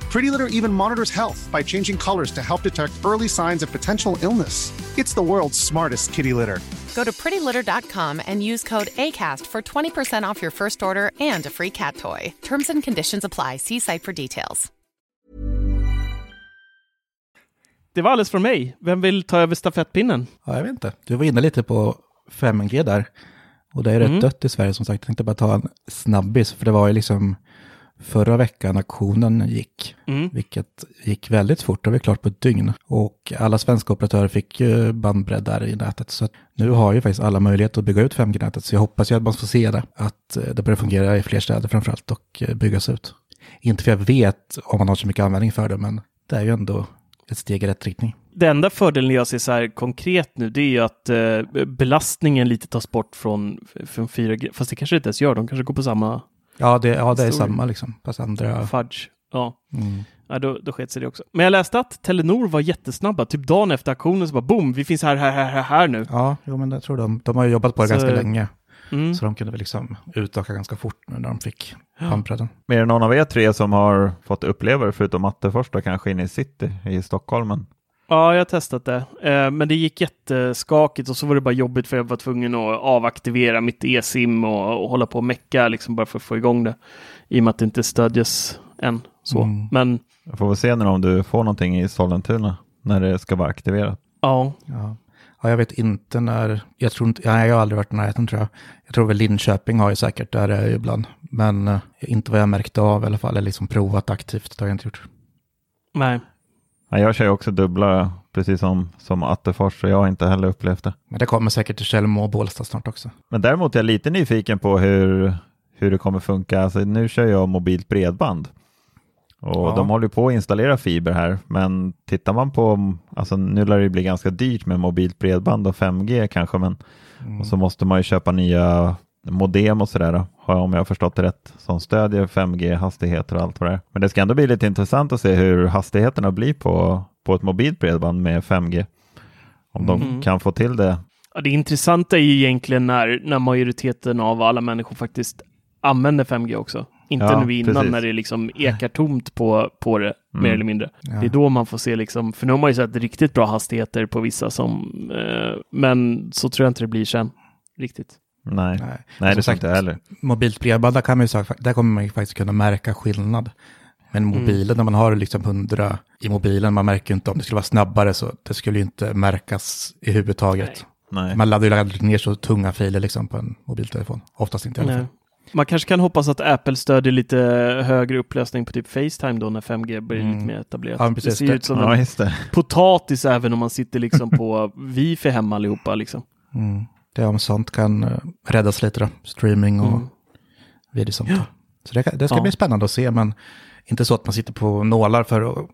Pretty Litter even monitors health by changing colors to help detect early signs of potential illness. It's the world's smartest kitty litter. Go to prettylitter.com and use code ACAST for 20% off your first order and a free cat toy. Terms and conditions apply. See site for details. det var alldeles från mig. Vem vill ta över stafettpinnen? Ja, jag vet inte. Du var inne lite på 5G där. Och det är rätt Mm. dött i Sverige som sagt. Jag tänkte bara ta en snabbis. För det var ju liksom förra veckan auktionen gick. Mm. Vilket gick väldigt fort. Det var klart på ett dygn. Och alla svenska operatörer fick ju bandbredd där i nätet. Så nu har ju faktiskt alla möjlighet att bygga ut 5G-nätet. Så jag hoppas ju att man får se det. Att eh, det börjar fungera i fler städer framförallt och eh, byggas ut. Inte för jag vet om man har så mycket användning för det, men det är ju ändå ett steg i rätt riktning. Det enda fördelen jag ser så här konkret nu, det är ju att eh, belastningen lite tas bort från, från 4G. Fast det kanske det inte ens gör, de kanske går på samma Ja, det, ja, det är Stor- samma liksom, fast andra... fudge. Ja. Mm. Ja, då, då sket sig det också. Men jag läste att Telenor var jättesnabba. Typ dagen efter auktionen så bara boom, vi finns här, här, här, här, här nu. Ja, jo, men jag tror de, de har ju jobbat på det Så- ganska länge. Mm. Så de kunde väl liksom utöka ganska fort nu när de fick pampbredden. Men är det någon av er tre som har fått uppleva det, förutom Matte först, då, kanske inne i city i Stockholm? Men... Ja, jag har testat det. Eh, men det gick jätteskakigt och så var det bara jobbigt för jag var tvungen att avaktivera mitt e-sim och, och hålla på och mecka liksom bara för att få igång det. I och med att det inte stödjes än. Så. Mm. Men Jag får väl se nu om du får någonting i Sollentuna när det ska vara aktiverat. ja, Ja. ja, jag vet inte när, jag tror inte, ja, jag har aldrig varit i närheten tror jag. Jag tror väl Linköping har ju säkert, där är jag ibland. Men eh, inte vad jag märkte av i alla fall, eller liksom provat aktivt, det har jag inte gjort. nej. Ja, jag kör ju också dubbla, precis som, som Attefors, så jag har inte heller upplevt det. Men det kommer säkert till Tjällmo och Bålsta snart också. Men däremot är jag lite nyfiken på hur, hur det kommer funka. Alltså, nu kör jag mobilt bredband. Och Ja. de håller på att installera fiber här, men tittar man på, alltså nu lär det bli ganska dyrt med mobilt bredband och 5G kanske, men och så måste man ju köpa nya modem och sådär, om jag har förstått det rätt, som stödjer 5G-hastigheter och allt vad det är. Men det ska ändå bli lite intressant att se hur hastigheterna blir på, på ett mobilt bredband med 5G. Om de Mm. kan få till det. Ja, det intressanta är ju egentligen när, när majoriteten av alla människor faktiskt använder 5G också. Inte Ja, nu innan precis. när det liksom ekar tomt på, på det, Mm. mer eller mindre. Ja. Det är då man får se liksom, för nu har man ju sett riktigt bra hastigheter på vissa som, eh, men så tror jag inte det blir sen. Riktigt. Nej, Nej. Nej Som det tror inte heller. Mobilt bredband, där, kan man ju, där kommer man ju faktiskt kunna märka skillnad. Men Mm. mobilen, när man har liksom 100 i mobilen, man märker ju inte om det skulle vara snabbare, så det skulle ju inte märkas i huvudtaget. Nej. Man laddar ju aldrig ner så tunga filer liksom på en mobiltelefon. Oftast inte i alla fall. Man kanske kan hoppas att Apple stödjer lite högre upplösning på typ Facetime då när 5G blir Mm. lite mer etablerat. Ja, det ser ju ut som Ja, en det. potatis även om man sitter liksom på wifi hemma allihopa liksom. Mm. Det är om sånt kan uh, räddas lite då. Streaming och Mm. videosamtal. Så det, det ska Ja. bli spännande att se, men inte så att man sitter på nålar för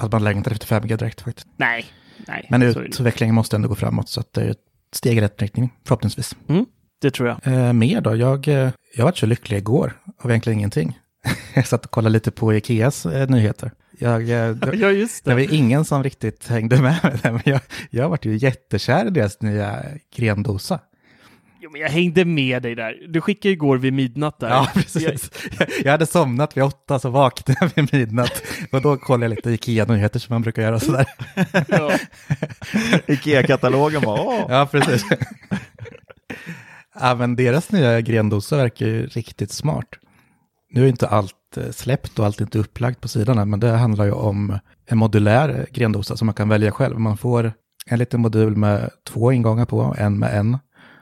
att, man längtar efter 5G direkt faktiskt. Nej, nej. Men utvecklingen måste ändå gå framåt, så att det är ett steg i rätt riktning, förhoppningsvis. det tror jag. Eh, mer då? Jag, eh, jag var så lycklig igår av egentligen ingenting. jag satt och kollade lite på Ikeas eh, nyheter. Jag, eh, det, Ja, just det var ingen som riktigt hängde med det, men jag, jag varit ju jättekär i deras nya grendosa. Jo, men jag hängde med dig där. Du skickade igår vid midnatt där. Ja, precis. Jag, jag hade somnat vid åtta, så vaknade jag vid midnatt. Och då kollade jag lite Ikea-nyheter som man brukar göra sådär. Ja. Ikea-katalogen var åh. Ja, precis. ja, men deras nya grendosa verkar ju riktigt smart. Nu är inte allt Eh, släppt och allt inte upplagt på sidorna, men det handlar ju om en modulär grendosa som man kan välja själv. Man får en liten modul med två ingångar på, en med en.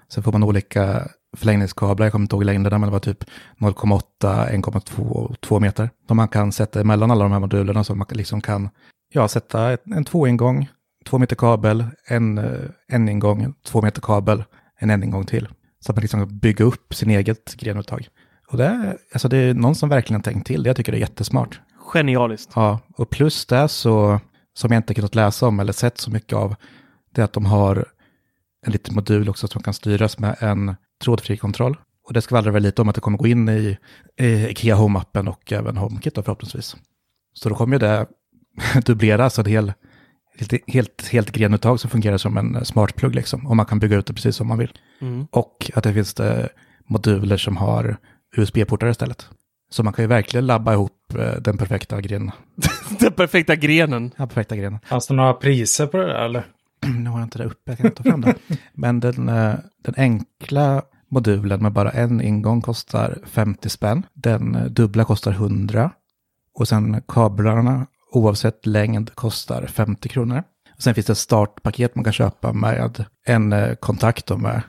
Sen får man olika förlängningskablar, jag kommer inte ihåg längderna, men det var typ 0,8, 1,2 och 2 meter. Som man kan sätta emellan alla de här modulerna så man liksom kan ja, sätta en tvåingång, två meter kabel, en, eh, en ingång, två meter kabel, en en ingång till. Så att man liksom kan bygga upp sin eget grenuttag. Och det, är- alltså det är någon som verkligen har tänkt till det. Jag tycker det är jättesmart. Genialiskt. Ja, och plus det så, som jag inte kunnat läsa om eller sett så mycket av, det är att de har en liten modul också som kan styras med en trådfri kontroll. Och det skvallrar väl lite om att det kommer gå in i, i Ikea Home-appen och även HomeKit då förhoppningsvis. Så då kommer ju det dubbleras, så det är hel, helt, helt, helt grenuttag som fungerar som en smartplugg liksom. Och man kan bygga ut det precis som man vill. Mm. Och att det finns det moduler som har USB-portar istället. Så man kan ju verkligen labba ihop eh, den perfekta grenen. Den perfekta grenen. Ja, perfekta grenen. Fanns det några priser på det där eller? Nu har jag inte det uppe, jag kan inte ta fram det. Men den, eh, den enkla modulen med bara en ingång kostar 50 spänn. Den eh, dubbla kostar 100. Och sen kablarna, oavsett längd, kostar 50 kronor. Och sen finns det ett startpaket man kan köpa med en kontakt med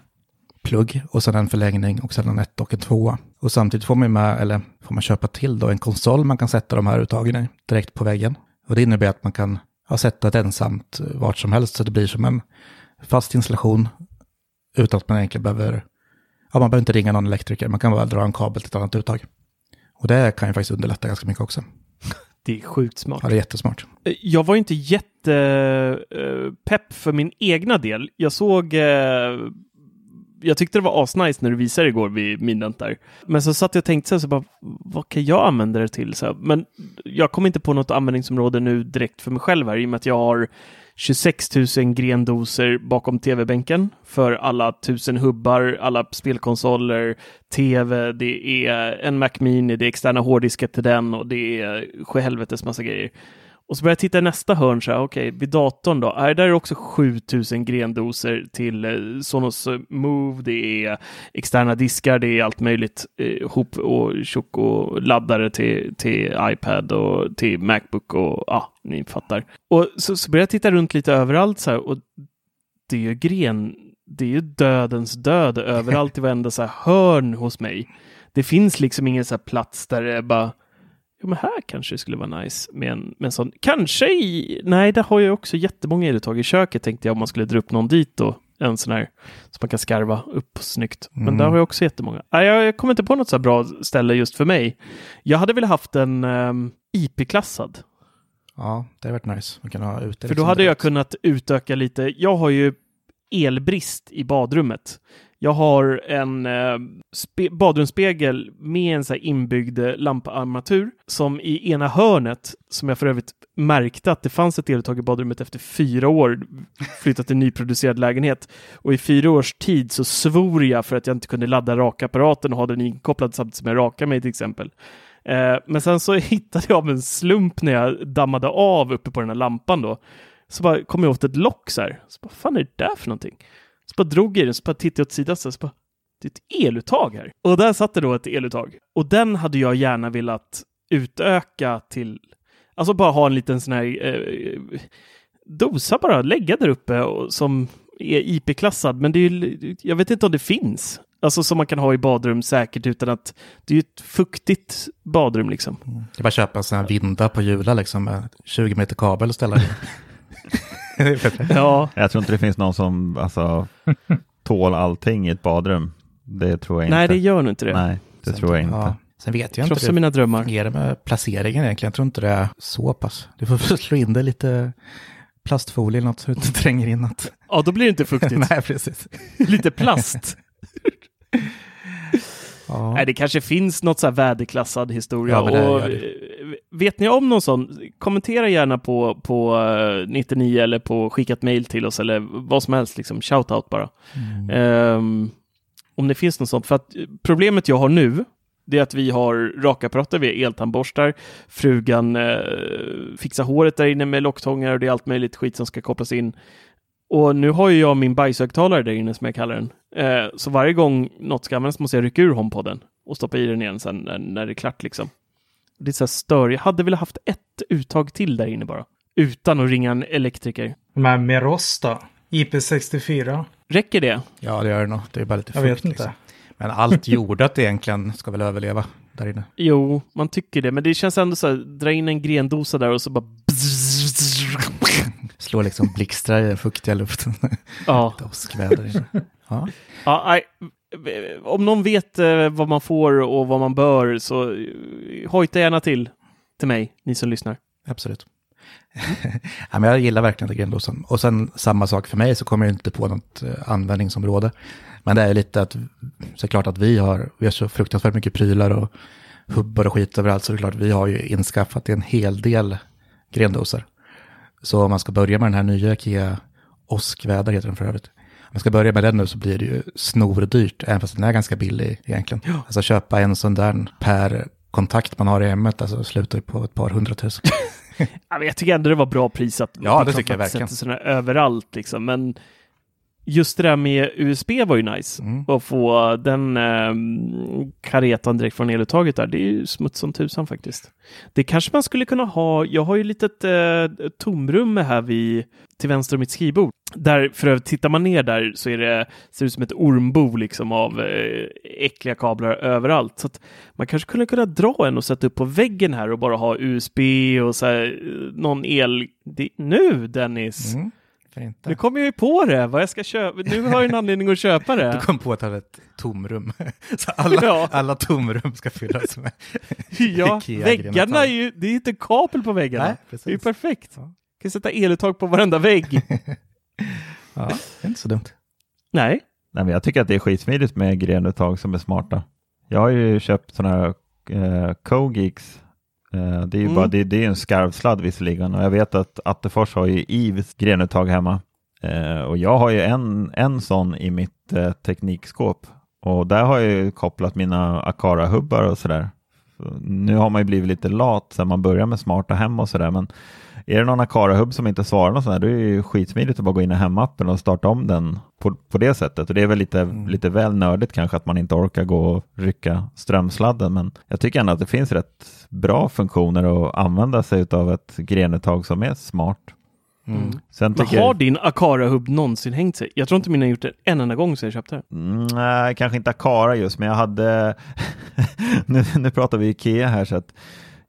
plugg och sen en förlängning och sen en ett och en tvåa. Och samtidigt får man med, eller får man köpa till då en konsol man kan sätta de här uttagen i direkt på väggen. Och det innebär att man kan ja, sätta ett ensamt eh, vart som helst så det blir som en fast installation utan att man egentligen behöver, ja man behöver inte ringa någon elektriker, man kan bara dra en kabel till ett annat uttag. Och det kan ju faktiskt underlätta ganska mycket också. Det är sjukt smart. Ja, det är jättesmart. Eh, Jag var inte jättepepp för min egna del. Jag såg eh, jag tyckte det var asnice när du visade igår vid midnatt där. Men så satt jag och tänkte så, här, så bara, vad kan jag använda det till? Så här, men jag kom inte på något användningsområde nu direkt för mig själv här i och med att jag har 26 000 grendoser bakom tv-bänken för alla tusen hubbar, alla spelkonsoler, tv, det är en Mac Mini, det är externa hårddiskar till den och det är sjuhelvetes massa grejer. Och så börjar jag titta i nästa hörn, så här, okej, vid datorn då, äh, där är det också 7000 grendoser till eh, Sonos Move, det är externa diskar, det är allt möjligt, eh, hop och tjock och laddare till, till iPad och till Macbook och ja, ni fattar. Och så, så börjar jag titta runt lite överallt så här, och det är ju gren, det är ju dödens död överallt i varenda så här hörn hos mig. Det finns liksom ingen så här plats där det är bara Jo, men här kanske det skulle vara nice med en, med en sån. Kanske i... Nej, där har jag också jättemånga eluttag i köket tänkte jag om man skulle dra upp någon dit då. En sån här som man kan skarva upp snyggt. Men Mm. där har jag också jättemånga. Nej, jag, jag kommer inte på något så bra ställe just för mig. Jag hade velat haft en um, IP-klassad. Ja, det har varit nice. Man kan ha ute För då hade jag direkt. kunnat utöka lite. Jag har ju elbrist i badrummet. Jag har en eh, badrumsspegel med en så här inbyggd eh, lamparmatur som i ena hörnet, som jag för övrigt märkte att det fanns ett eluttag i badrummet efter fyra år, flyttat till nyproducerad lägenhet. Och i fyra års tid så svor jag för att jag inte kunde ladda rakapparaten och ha den inkopplad samtidigt som jag rakar mig till exempel. Eh, men sen så hittade jag av en slump när jag dammade av uppe på den här lampan då. Så bara kom jag åt ett lock så här. Så bara, fan är det där för någonting? Så bara drog i den, så bara tittade jag åt sidan så, bara, det är ett eluttag här. Och där satt det då ett eluttag. Och den hade jag gärna velat utöka till, alltså bara ha en liten sån här eh, dosa bara, lägga där uppe och, som är IP-klassad. Men det är ju, jag vet inte om det finns. Alltså som man kan ha i badrum säkert utan att det är ju ett fuktigt badrum liksom. Det är bara att köpa en sån här vinda på Jula liksom med 20 meter kabel och ställa det. Det är fett. Ja, Jag tror inte det finns någon som alltså, tål allting i ett badrum. Det tror jag inte. nej det gör nog inte det. Nej, det tror jag inte. Ja. Sen vet jag inte Krossa hur mina det drömmar. fungerar med placeringen egentligen. Jag tror inte det är så pass. Du får slå in det lite plastfolie eller något så du inte tränger in något. Ja, då blir det inte fuktigt. Nej, precis. Lite plast. Ja. Nej, det kanske finns något så här väderklassad historia. Ja, men det och, gör vet ni om någon sån? Kommentera gärna på, på eh, 99 eller på skickat mail till oss eller vad som helst, liksom shoutout bara. Mm. Ehm, om det finns något sånt. För att eh, problemet jag har nu, det är att vi har rakapparater, vi har eltandborstar, frugan eh, fixar håret där inne med locktångar och det är allt möjligt skit som ska kopplas in. Och nu har ju jag min bajshögtalare där inne som jag kallar den. Eh, så varje gång något ska användas måste jag rycka ur HomePoden och stoppa i den igen sen när, när det är klart liksom. Det är så här stör. Jag hade velat haft ett uttag till där inne bara. Utan att ringa en elektriker. De här Merosta. IP64. Räcker det? Ja, det gör det nog. Det är bara lite Jag fukt. vet inte. Liksom. Men allt jordat egentligen ska väl överleva där inne. Jo, man tycker det. Men det känns ändå så här, dra in en grendosa där och så bara... Slår liksom blixtrar i den fuktiga luften. Ja. Åskväder. Ja. Ja, nej. Eh, om någon vet eh, vad man får och vad man bör så eh, hojta gärna till till mig, ni som lyssnar. Absolut. ja, men jag gillar verkligen den grendosan. Och sen samma sak för mig så kommer jag inte på något eh, användningsområde. Men det är lite att, såklart att vi har, vi har så fruktansvärt mycket prylar och hubbar och skit överallt. Så det är klart, vi har ju inskaffat en hel del grendosar. Så om man ska börja med den här nya Ikea Oskväder heter den för övrigt. Om man ska börja med den nu så blir det ju snordyrt, även fast den är ganska billig egentligen. Alltså köpa en sån där per kontakt man har i hemmet, alltså slutar ju på ett par hundratusen. Ja, jag tycker ändå det var bra pris att Ja, det klart tycker jag verkligen. sådana överallt liksom. Men just det där med USB var ju nice. Mm. Att få den eh, karetan direkt från eluttaget där, det är ju smuts som tusan faktiskt. Det kanske man skulle kunna ha, jag har ju ett litet eh, tomrum här vid, till vänster om mitt skrivbord. Där för övrigt, tittar man ner där så är det, ser det ut som ett ormbo liksom av eh, äckliga kablar överallt. Så man kanske skulle kunna dra en och sätta upp på väggen här och bara ha USB och så här, eh, någon el. Det, nu Dennis! Mm. Varför inte? Nu kommer jag ju på det, vad jag ska köpa. Nu har jag en anledning att köpa Du det. kom på att ha ett tomrum. Så alla, Ja. alla tomrum ska fyllas med Ja, väggarna är ju, det är inte kabel på väggarna. Nej, det är ju precis. perfekt. Ja. kan sätta eluttag på varenda vägg. Ja, det är inte så dumt. Nej. Nej, men jag tycker att det är skitsmidigt med grenuttag som är smarta. Jag har ju köpt sådana här eh, Cogeeks. Eh, det är ju Mm. bara, det, det är en skarvsladd visserligen och jag vet att Attefors har ju Ives grenuttag hemma. Eh, och jag har ju en, en sån i mitt eh, teknikskåp och där har jag ju kopplat mina Akara-hubbar och sådär. Så Nu har man ju blivit lite lat sen man började med smarta hem och sådär men är det någon Akara-hubb som inte svarar något sånt här, då är det ju skitsmidigt att bara gå in i hemappen och starta om den på, på det sättet. Och det är väl lite, lite väl nördigt kanske att man inte orkar gå och rycka strömsladden, men jag tycker ändå att det finns rätt bra funktioner att använda sig av ett grenuttag som är smart. Mm. Sen Men tycker har din Akara-hubb någonsin hängt sig? Jag tror inte min har gjort det en enda gång sedan jag köpte den. Mm, nej, kanske inte Akara just, men jag hade, nu, nu pratar vi Ikea här, så att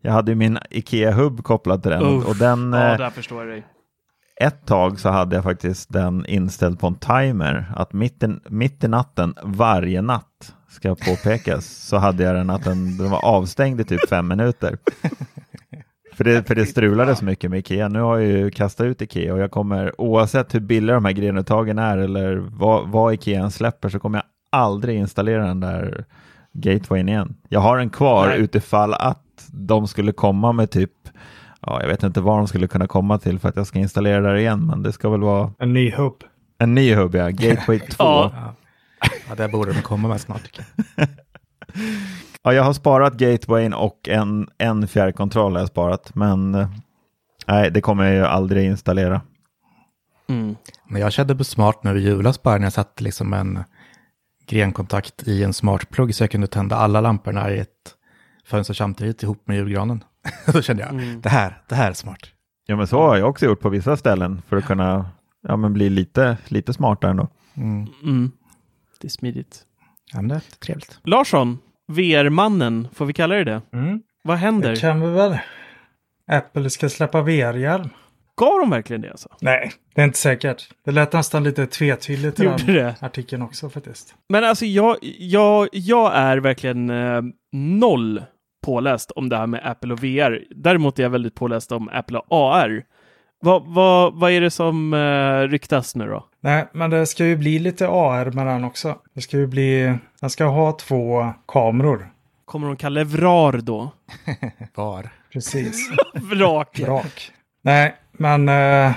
jag hade ju min Ikea-hubb kopplad till den Uff, och den, Ja, eh, där förstår jag dig. ett tag så hade jag faktiskt den inställd på en timer, att mitt i, mitt i natten, varje natt, ska påpekas, så hade jag den att den, den var avstängd i typ fem minuter. För det, för det strulade så mycket med Ikea. Nu har jag ju kastat ut Ikea och jag kommer, oavsett hur billiga de här grenuttagen är eller vad, vad Ikea släpper, så kommer jag aldrig installera den där gatewayen igen. Jag har den kvar Nej. utifall att de skulle komma med typ Ja, jag vet inte vad de skulle kunna komma till för att jag ska installera där igen, men det ska väl vara En ny hubb. en ny hubb, ja. Gateway 2. Ja. ja. Ja, det borde de komma med snart. tycker jag. har sparat gatewayn och en, en fjärrkontroll har jag sparat, men eh, nej, det kommer jag ju aldrig installera. Mm. Men jag kände på smart nu i julas bara när jag satte liksom en grenkontakt i en smartplugg så jag kunde tända alla lamporna i ett fönster samtidigt ihop med julgranen. Då kände jag, Mm. det här, det här är smart. Ja, men så har jag också gjort på vissa ställen för att kunna ja, men bli lite, lite smartare ändå. Mm. Mm. Det är smidigt. Ja, men det är trevligt. Larsson, VR-mannen, får vi kalla det det? Mm. Vad händer? Det kan vi väl. Apple ska släppa VR-hjälm. Gav de verkligen det alltså? Nej, det är inte säkert. Det lät nästan lite tvetydigt i den det? artikeln också faktiskt. Men alltså jag, jag, jag är verkligen eh, noll påläst om det här med Apple och VR. Däremot är jag väldigt påläst om Apple och AR. Vad, vad, vad är det som eh, ryktas nu då? Nej, men det ska ju bli lite AR med den också. Det ska ju bli... Den ska ha två kameror. Kommer de kalla det VRAR då? Var? Precis. Vrak. Vrak. Nej, men eh,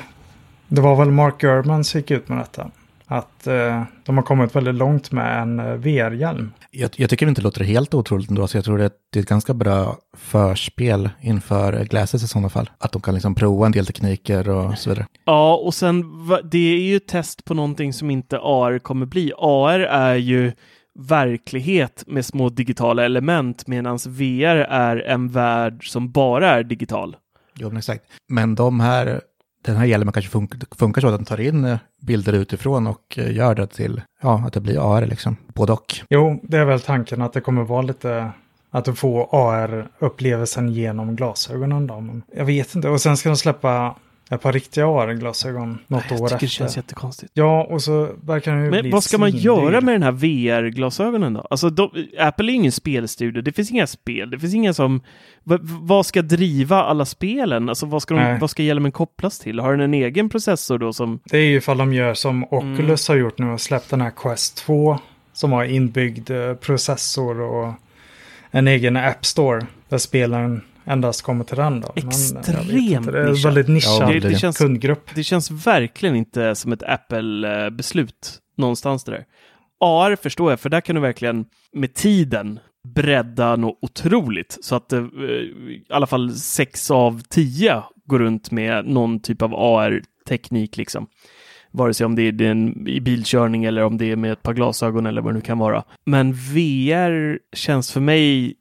det var väl Mark Gurman som gick ut med detta. Att eh, de har kommit väldigt långt med en eh, VR-hjälm. Jag, jag tycker inte det låter helt otroligt ändå, så jag tror det, det är ett ganska bra förspel inför Glasses i sådana fall. Att de kan liksom prova en del tekniker och så vidare. Ja, och sen det är ju test på någonting som inte AR kommer bli. AR är ju verklighet med små digitala element medan VR är en värld som bara är digital. Jo, men exakt. Men de här, den här hjälmen kanske funkar, funkar så att den tar in eh, bilder utifrån och eh, gör det till, ja, att det blir AR liksom. Både och. Jo, det är väl tanken att det kommer vara lite... Att du får AR-upplevelsen genom glasögonen då. Men jag vet inte. Och sen ska de släppa ett par riktiga AR-glasögon något Jag år tycker efter. det känns jättekonstigt. Ja, och så verkar den ju bli Men vad ska man göra med den här VR-glasögonen då? Alltså, de, Apple är ingen spelstudio. Det finns inga spel. Det finns inga som... va- vad ska driva alla spelen? Alltså, vad ska, de, Nej. vad ska hjälmen kopplas till? Har den en egen processor då som... Det är ju ifall de gör som Oculus Mm. har gjort nu och släppt den här Quest 2. Som har inbyggd eh, processor och en egen App Store. Där spelen endast kommer till den då. Men Extremt inte, Det är en väldigt nischad Ja, det, det, känns, kundgrupp. det känns verkligen inte som ett Apple-beslut någonstans där. AR förstår jag, för där kan du verkligen med tiden bredda något otroligt. Så att eh, i alla fall sex av tio går runt med någon typ av AR-teknik liksom. Vare sig om det är den i bilkörning eller om det är med ett par glasögon eller vad det nu kan vara. Men VR känns för mig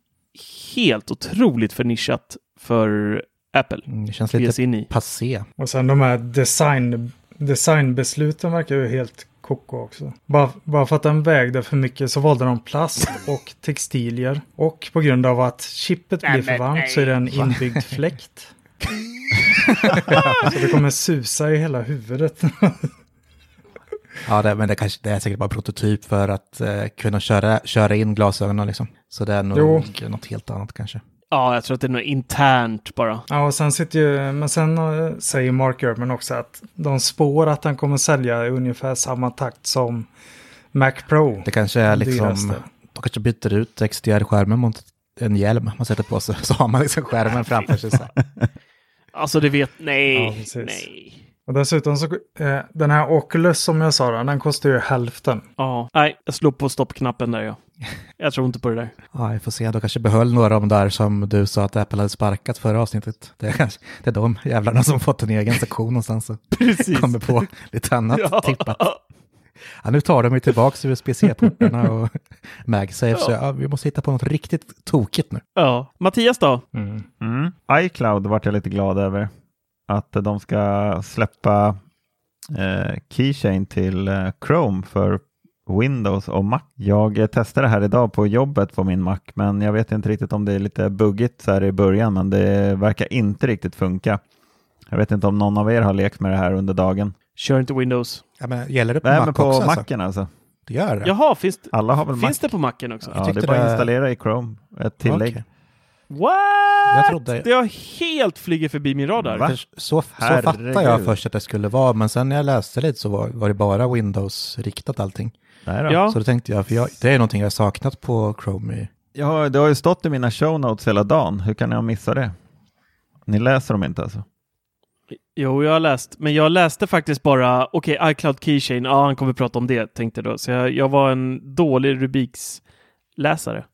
helt otroligt för nischat för Apple. Mm, Det känns lite sig in i. passé. Och sen de här design, designbesluten verkar ju helt koko också. Bara, bara för att den vägde för mycket så valde de plast och textilier. Och på grund av att chippet blir för varmt så är det en inbyggd fläkt. Så det kommer susa i hela huvudet. Ja, det, men det, kanske, det är säkert bara prototyp för att eh, kunna köra, köra in glasögonen liksom. Så det är nog Jo. något helt annat kanske. Ja, jag tror att det är något internt bara. Ja, och sen sitter ju, men sen eh, säger Mark Gurman också att de spår att han kommer sälja i ungefär samma takt som Mac Pro. Det kanske är liksom, dyraste. de kanske byter ut XDR-skärmen mot en hjälm man sätter på sig. Så har man liksom skärmen framför sig. Så. Alltså det vet... Nej. Ja, nej. Och dessutom så, eh, den här Oculus som jag sa, då, den kostar ju hälften. Ja, nej, jag slår på stoppknappen där ja. Jag tror inte på det där. Ja, vi får se. De kanske behöll några av de där som du sa att Apple hade sparkat förra avsnittet. Det är, kanske, det är de jävlarna som fått en egen sektion någonstans och Precis. kommer på lite annat Ja. tippat. Ja, nu tar de ju tillbaka USB-C-portarna och MagSafe, så ja, vi måste hitta på något riktigt tokigt nu. Ja. Mattias då? Mm. iCloud vart jag lite glad över. Att de ska släppa eh, Keychain till eh, Chrome för Windows och Mac. Jag testade det här idag på jobbet på min Mac, men jag vet inte riktigt om det är lite buggigt så här i början, men det verkar inte riktigt funka. Jag vet inte om någon av er har lekt med det här under dagen. Kör inte Windows. Ja, men gäller det på Nej, Mac men på också? Alltså? Macen alltså. Det gör det? Jaha, finns, det- Alla har väl Mac? finns det på Macken också? Ja, det är bara att installera i Chrome, ett tillägg. Okej. What? Jag trodde- Det har helt flugit förbi min radar. Va? Så, så fattade jag först att det skulle vara, men sen när jag läste lite så var, var det bara Windows-riktat allting. Ja. Så då tänkte jag, för jag, det är någonting jag saknat på Chrome. I, Ja, det har ju stått i mina show notes hela dagen. Hur kan jag missa det? Ni läser dem inte alltså? Jo, jag har läst. Men jag läste faktiskt bara, okej, iCloud Keychain, ja, han kommer prata om det, tänkte jag då. Så jag, jag var en dålig Rubiks-läsare.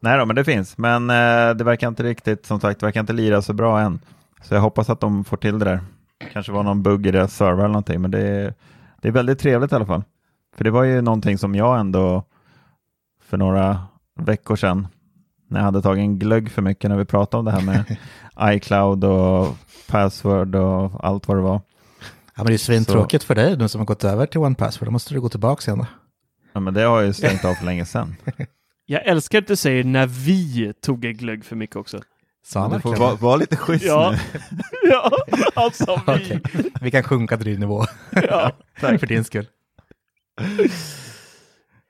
Nej då, men det finns. Men eh, det verkar inte riktigt, som sagt, det verkar inte lira så bra än. Så jag hoppas att de får till det där. Kanske var någon bugg i deras server eller någonting, men det är, det är väldigt trevligt i alla fall. För det var ju någonting som jag ändå för några veckor sedan, när jag hade tagit en glögg för mycket när vi pratade om det här med iCloud och password och allt vad det var. ja, men det är svintråkigt för dig nu som har gått över till OnePassword. Då måste du gå tillbaka sen. Då. Ja, men det har jag ju stängt av för länge sedan. Jag älskar att du säger när vi tog en glögg för mycket också. Sa han Du får vara, vara lite schysst Ja, nu. ja alltså vi. Okej. Vi kan sjunka till din nivå. Ja. Tack för din skull.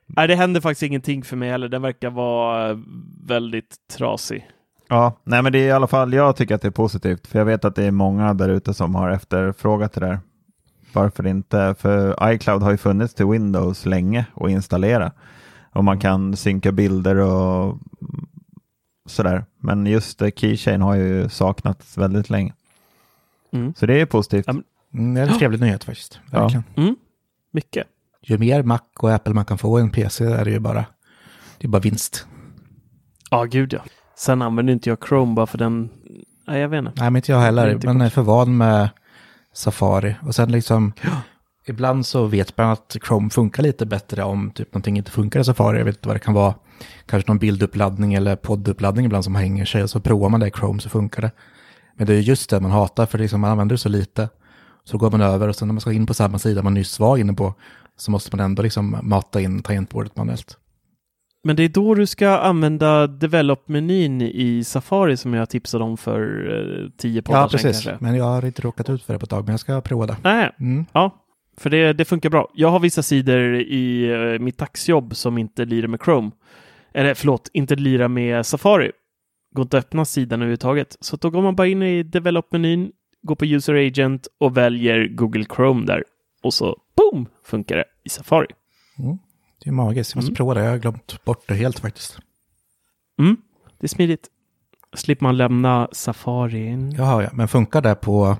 Nej, det händer faktiskt ingenting för mig heller. Den verkar vara väldigt trasig. Ja, nej men det är i alla fall, jag tycker att det är positivt, för jag vet att det är många där ute som har efterfrågat det där. Varför inte? För iCloud har ju funnits till Windows länge att installera. Och man kan synka bilder och sådär. Men just eh, Keychain har ju saknats väldigt länge. Mm. Så det är positivt. Ja, men- Mm, det är en trevlig nyhet faktiskt. Ja. Mm, mycket. Ju mer Mac och Apple man kan få i en PC är det ju bara, det är bara vinst. Ja, gud ja. Sen använder inte jag Chrome bara för den... Nej, jag vet inte. Nej, men inte jag heller. Man är för van med Safari. Och sen liksom, ibland så vet man att Chrome funkar lite bättre om typ någonting inte funkar i Safari. Jag vet inte vad det kan vara. Kanske någon bilduppladdning eller podduppladdning ibland som hänger sig. Och så provar man det i Chrome så funkar det. Men det är just det man hatar för liksom man använder det så lite. Så går man över och sen när man ska in på samma sida man nyss var inne på så måste man ändå liksom mata in tangentbordet manuellt. Men det är då du ska använda develop-menyn i Safari som jag tipsade om för eh, tio poddar Ja, precis. kanske. Men jag har inte råkat ut för det på ett tag, men jag ska prova det. Nej, Mm. ja. För det, det funkar bra. Jag har vissa sidor i eh, mitt taxjobb som inte lirar med Chrome. Eller förlåt, inte lirar med Safari. Går inte att öppna sidan överhuvudtaget. Så då går man bara in i develop-menyn, går på user agent och väljer Google Chrome där. Och så boom, funkar det i Safari. Det är magiskt, jag måste Mm. prova det. Jag har glömt bort det helt faktiskt. Mm, det är smidigt. Slipper man lämna Safarin. Jaha, ja. Men funkar det på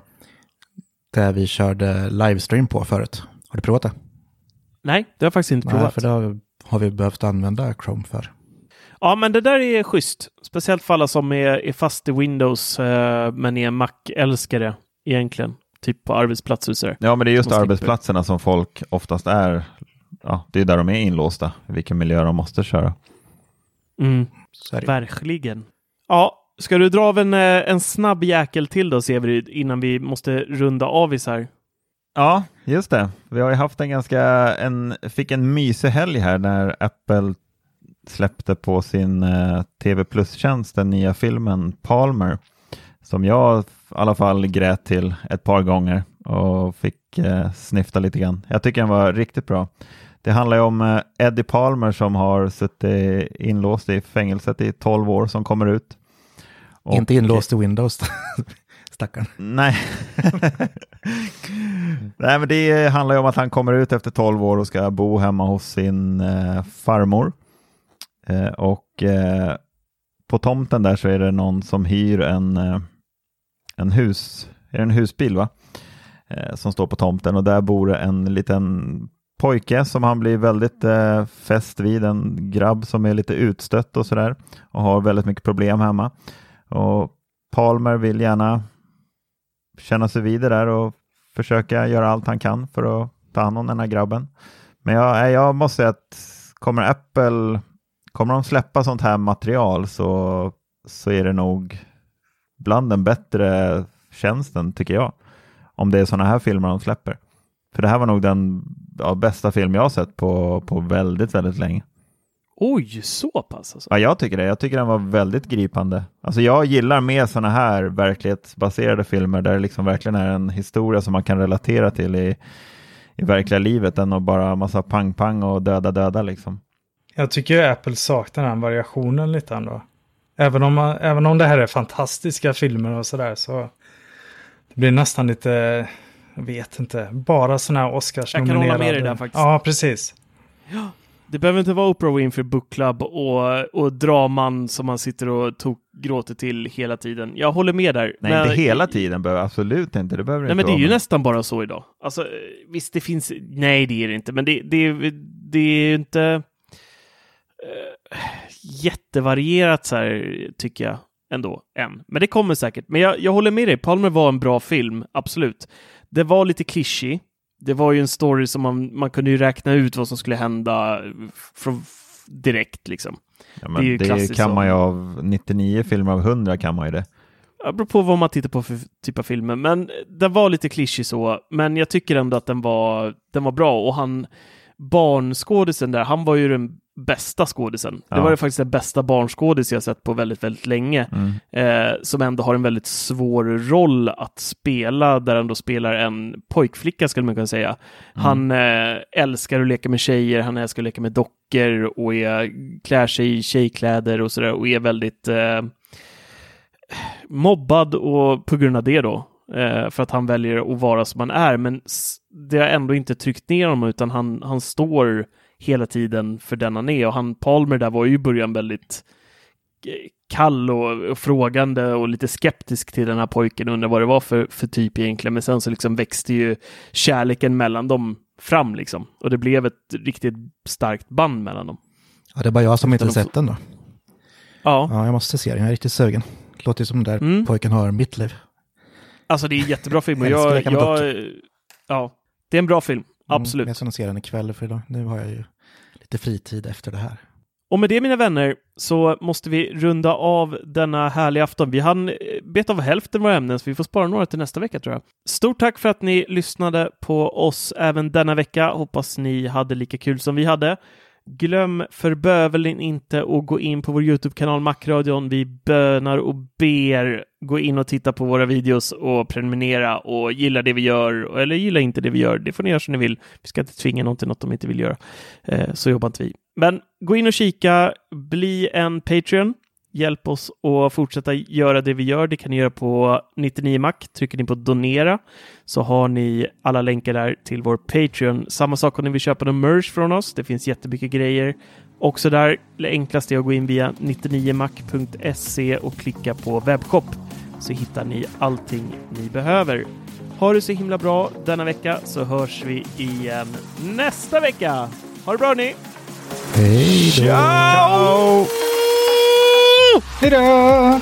det vi körde livestream på förut? Har du provat det? Nej, det har jag faktiskt inte Nej, provat. för det har- har vi behövt använda Chrome för. Ja, men det där är schysst. Speciellt för alla som är, är fast i Windows eh, men är Mac-älskare egentligen. Typ på arbetsplatser sådär. Ja, men det är just Som arbetsplatserna som folk oftast är. Ja, det är där de är inlåsta, vilken miljö de måste köra. Mm, Så verkligen. Ja, ska du dra av en, eh, en snabb jäkel till då, Severyd, innan vi måste runda avis här? Ja, just det. Vi har ju haft en ganska, en, fick en mysig helg här när Apple släppte på sin eh, TV Plus-tjänst den nya filmen Palmer som jag i alla fall grät till ett par gånger och fick eh, snifta lite grann. Jag tycker den var riktigt bra. Det handlar ju om eh, Eddie Palmer som har suttit inlåst i fängelset i 12 år som kommer ut. Och, Inte inlåst i Windows, stackarn. Nej. nej, men det handlar ju om att han kommer ut efter 12 år och ska bo hemma hos sin eh, farmor. Eh, och eh, på tomten där så är det någon som hyr en, eh, en hus, är det en husbil va? Eh, som står på tomten och där bor en liten pojke som han blir väldigt eh, fäst vid, en grabb som är lite utstött och sådär och har väldigt mycket problem hemma. Och Palmer vill gärna känna sig vid det där och försöka göra allt han kan för att ta hand om den här grabben. Men jag, jag måste säga att kommer Apple, kommer de släppa sånt här material så, så är det nog bland den bättre tjänsten tycker jag. Om det är sådana här filmer de släpper. För det här var nog den ja, bästa film jag har sett på, på väldigt, väldigt länge. Oj, så pass alltså? Ja, jag tycker det. Jag tycker den var väldigt gripande. Alltså jag gillar mer sådana här verklighetsbaserade filmer där det liksom verkligen är en historia som man kan relatera till i, i verkliga livet än att bara massa pang-pang och döda-döda liksom. Jag tycker ju Apple saknar den variationen lite ändå. Även om, man, även om det här är fantastiska filmer och sådär så det blir nästan lite jag vet inte. Bara sådana här Oscars-nominerade. Jag kan hålla med dig där faktiskt. Ja, precis. Ja. Det behöver inte vara Oprah Winfrey Book Club och, och draman som man sitter och tok, gråter till hela tiden. Jag håller med där. Nej, men, inte hela tiden, behöver absolut inte. Det behöver nej, inte men det är ju men... nästan bara så idag. Alltså, visst, det finns... Nej, det är det inte, men det, det, det är ju inte äh, jättevarierat så här, tycker jag ändå, än. Men det kommer säkert. Men jag, jag håller med dig, Palmer var en bra film, absolut det var lite klyschig. Det var ju en story som man, man kunde ju räkna ut vad som skulle hända från, direkt liksom. Ja, men det, det kan man ju av 99 filmer av 100 kan man ju det. Det beror på vad man tittar på för typ av filmer, men den var lite klyschig så, men jag tycker ändå att den var, den var bra och han barnskådisen där, han var ju den bästa skådisen. Ja. Det var ju faktiskt den bästa barnskådis jag sett på väldigt, väldigt länge. Mm. Eh, som ändå har en väldigt svår roll att spela, där han då spelar en pojkflicka skulle man kunna säga. Mm. Han eh, älskar att leka med tjejer, han älskar att leka med dockor och är, klär sig i tjejkläder och sådär och är väldigt eh, mobbad och på grund av det då. Eh, för att han väljer att vara som han är, men det har ändå inte tryckt ner honom utan han, han står hela tiden för den han är. Och han Palmer där var ju i början väldigt eh, kall och, och, frågande och lite skeptisk till den här pojken och undrar vad det var för, för typ egentligen. Men sen så liksom växte ju kärleken mellan dem fram liksom. Och det blev ett riktigt starkt band mellan dem. Ja, det är bara jag som inte har sett den då. Ja. Ja, jag måste se den. Jag är riktigt sugen. Det låter som den där mm. pojken har mitt liv. Alltså det är en jättebra film och jag, jag, ja, det är en bra film. Absolut. Mm, jag ska se den ikväll för idag. nu har jag ju lite fritid efter det här. Och med det mina vänner så måste vi runda av denna härliga afton. Vi hann eh, beta av hälften våra ämnen så vi får spara några till nästa vecka tror jag. Stort tack för att ni lyssnade på oss även denna vecka. Hoppas ni hade lika kul som vi hade. Glöm för bövelen inte att gå in på vår Youtube-kanal Macradion. Vi bönar och ber. Gå in och titta på våra videos och prenumerera och gilla det vi gör eller gilla inte det vi gör. Det får ni göra som ni vill. Vi ska inte tvinga någon till något de inte vill göra. Eh, så jobbar inte vi. Men gå in och kika. Bli en Patreon. Hjälp oss att fortsätta göra det vi gör. Det kan ni göra på 99 Mac. Trycker ni på donera så har ni alla länkar där till vår Patreon. Samma sak om ni vill köpa någon merch från oss. Det finns jättemycket grejer. Också där, det enklaste är att gå in via 99mac.se och klicka på webbshop så hittar ni allting ni behöver. Ha det så himla bra denna vecka så hörs vi igen nästa vecka. Ha det bra ni! Hej då! Ciao! Hejdå!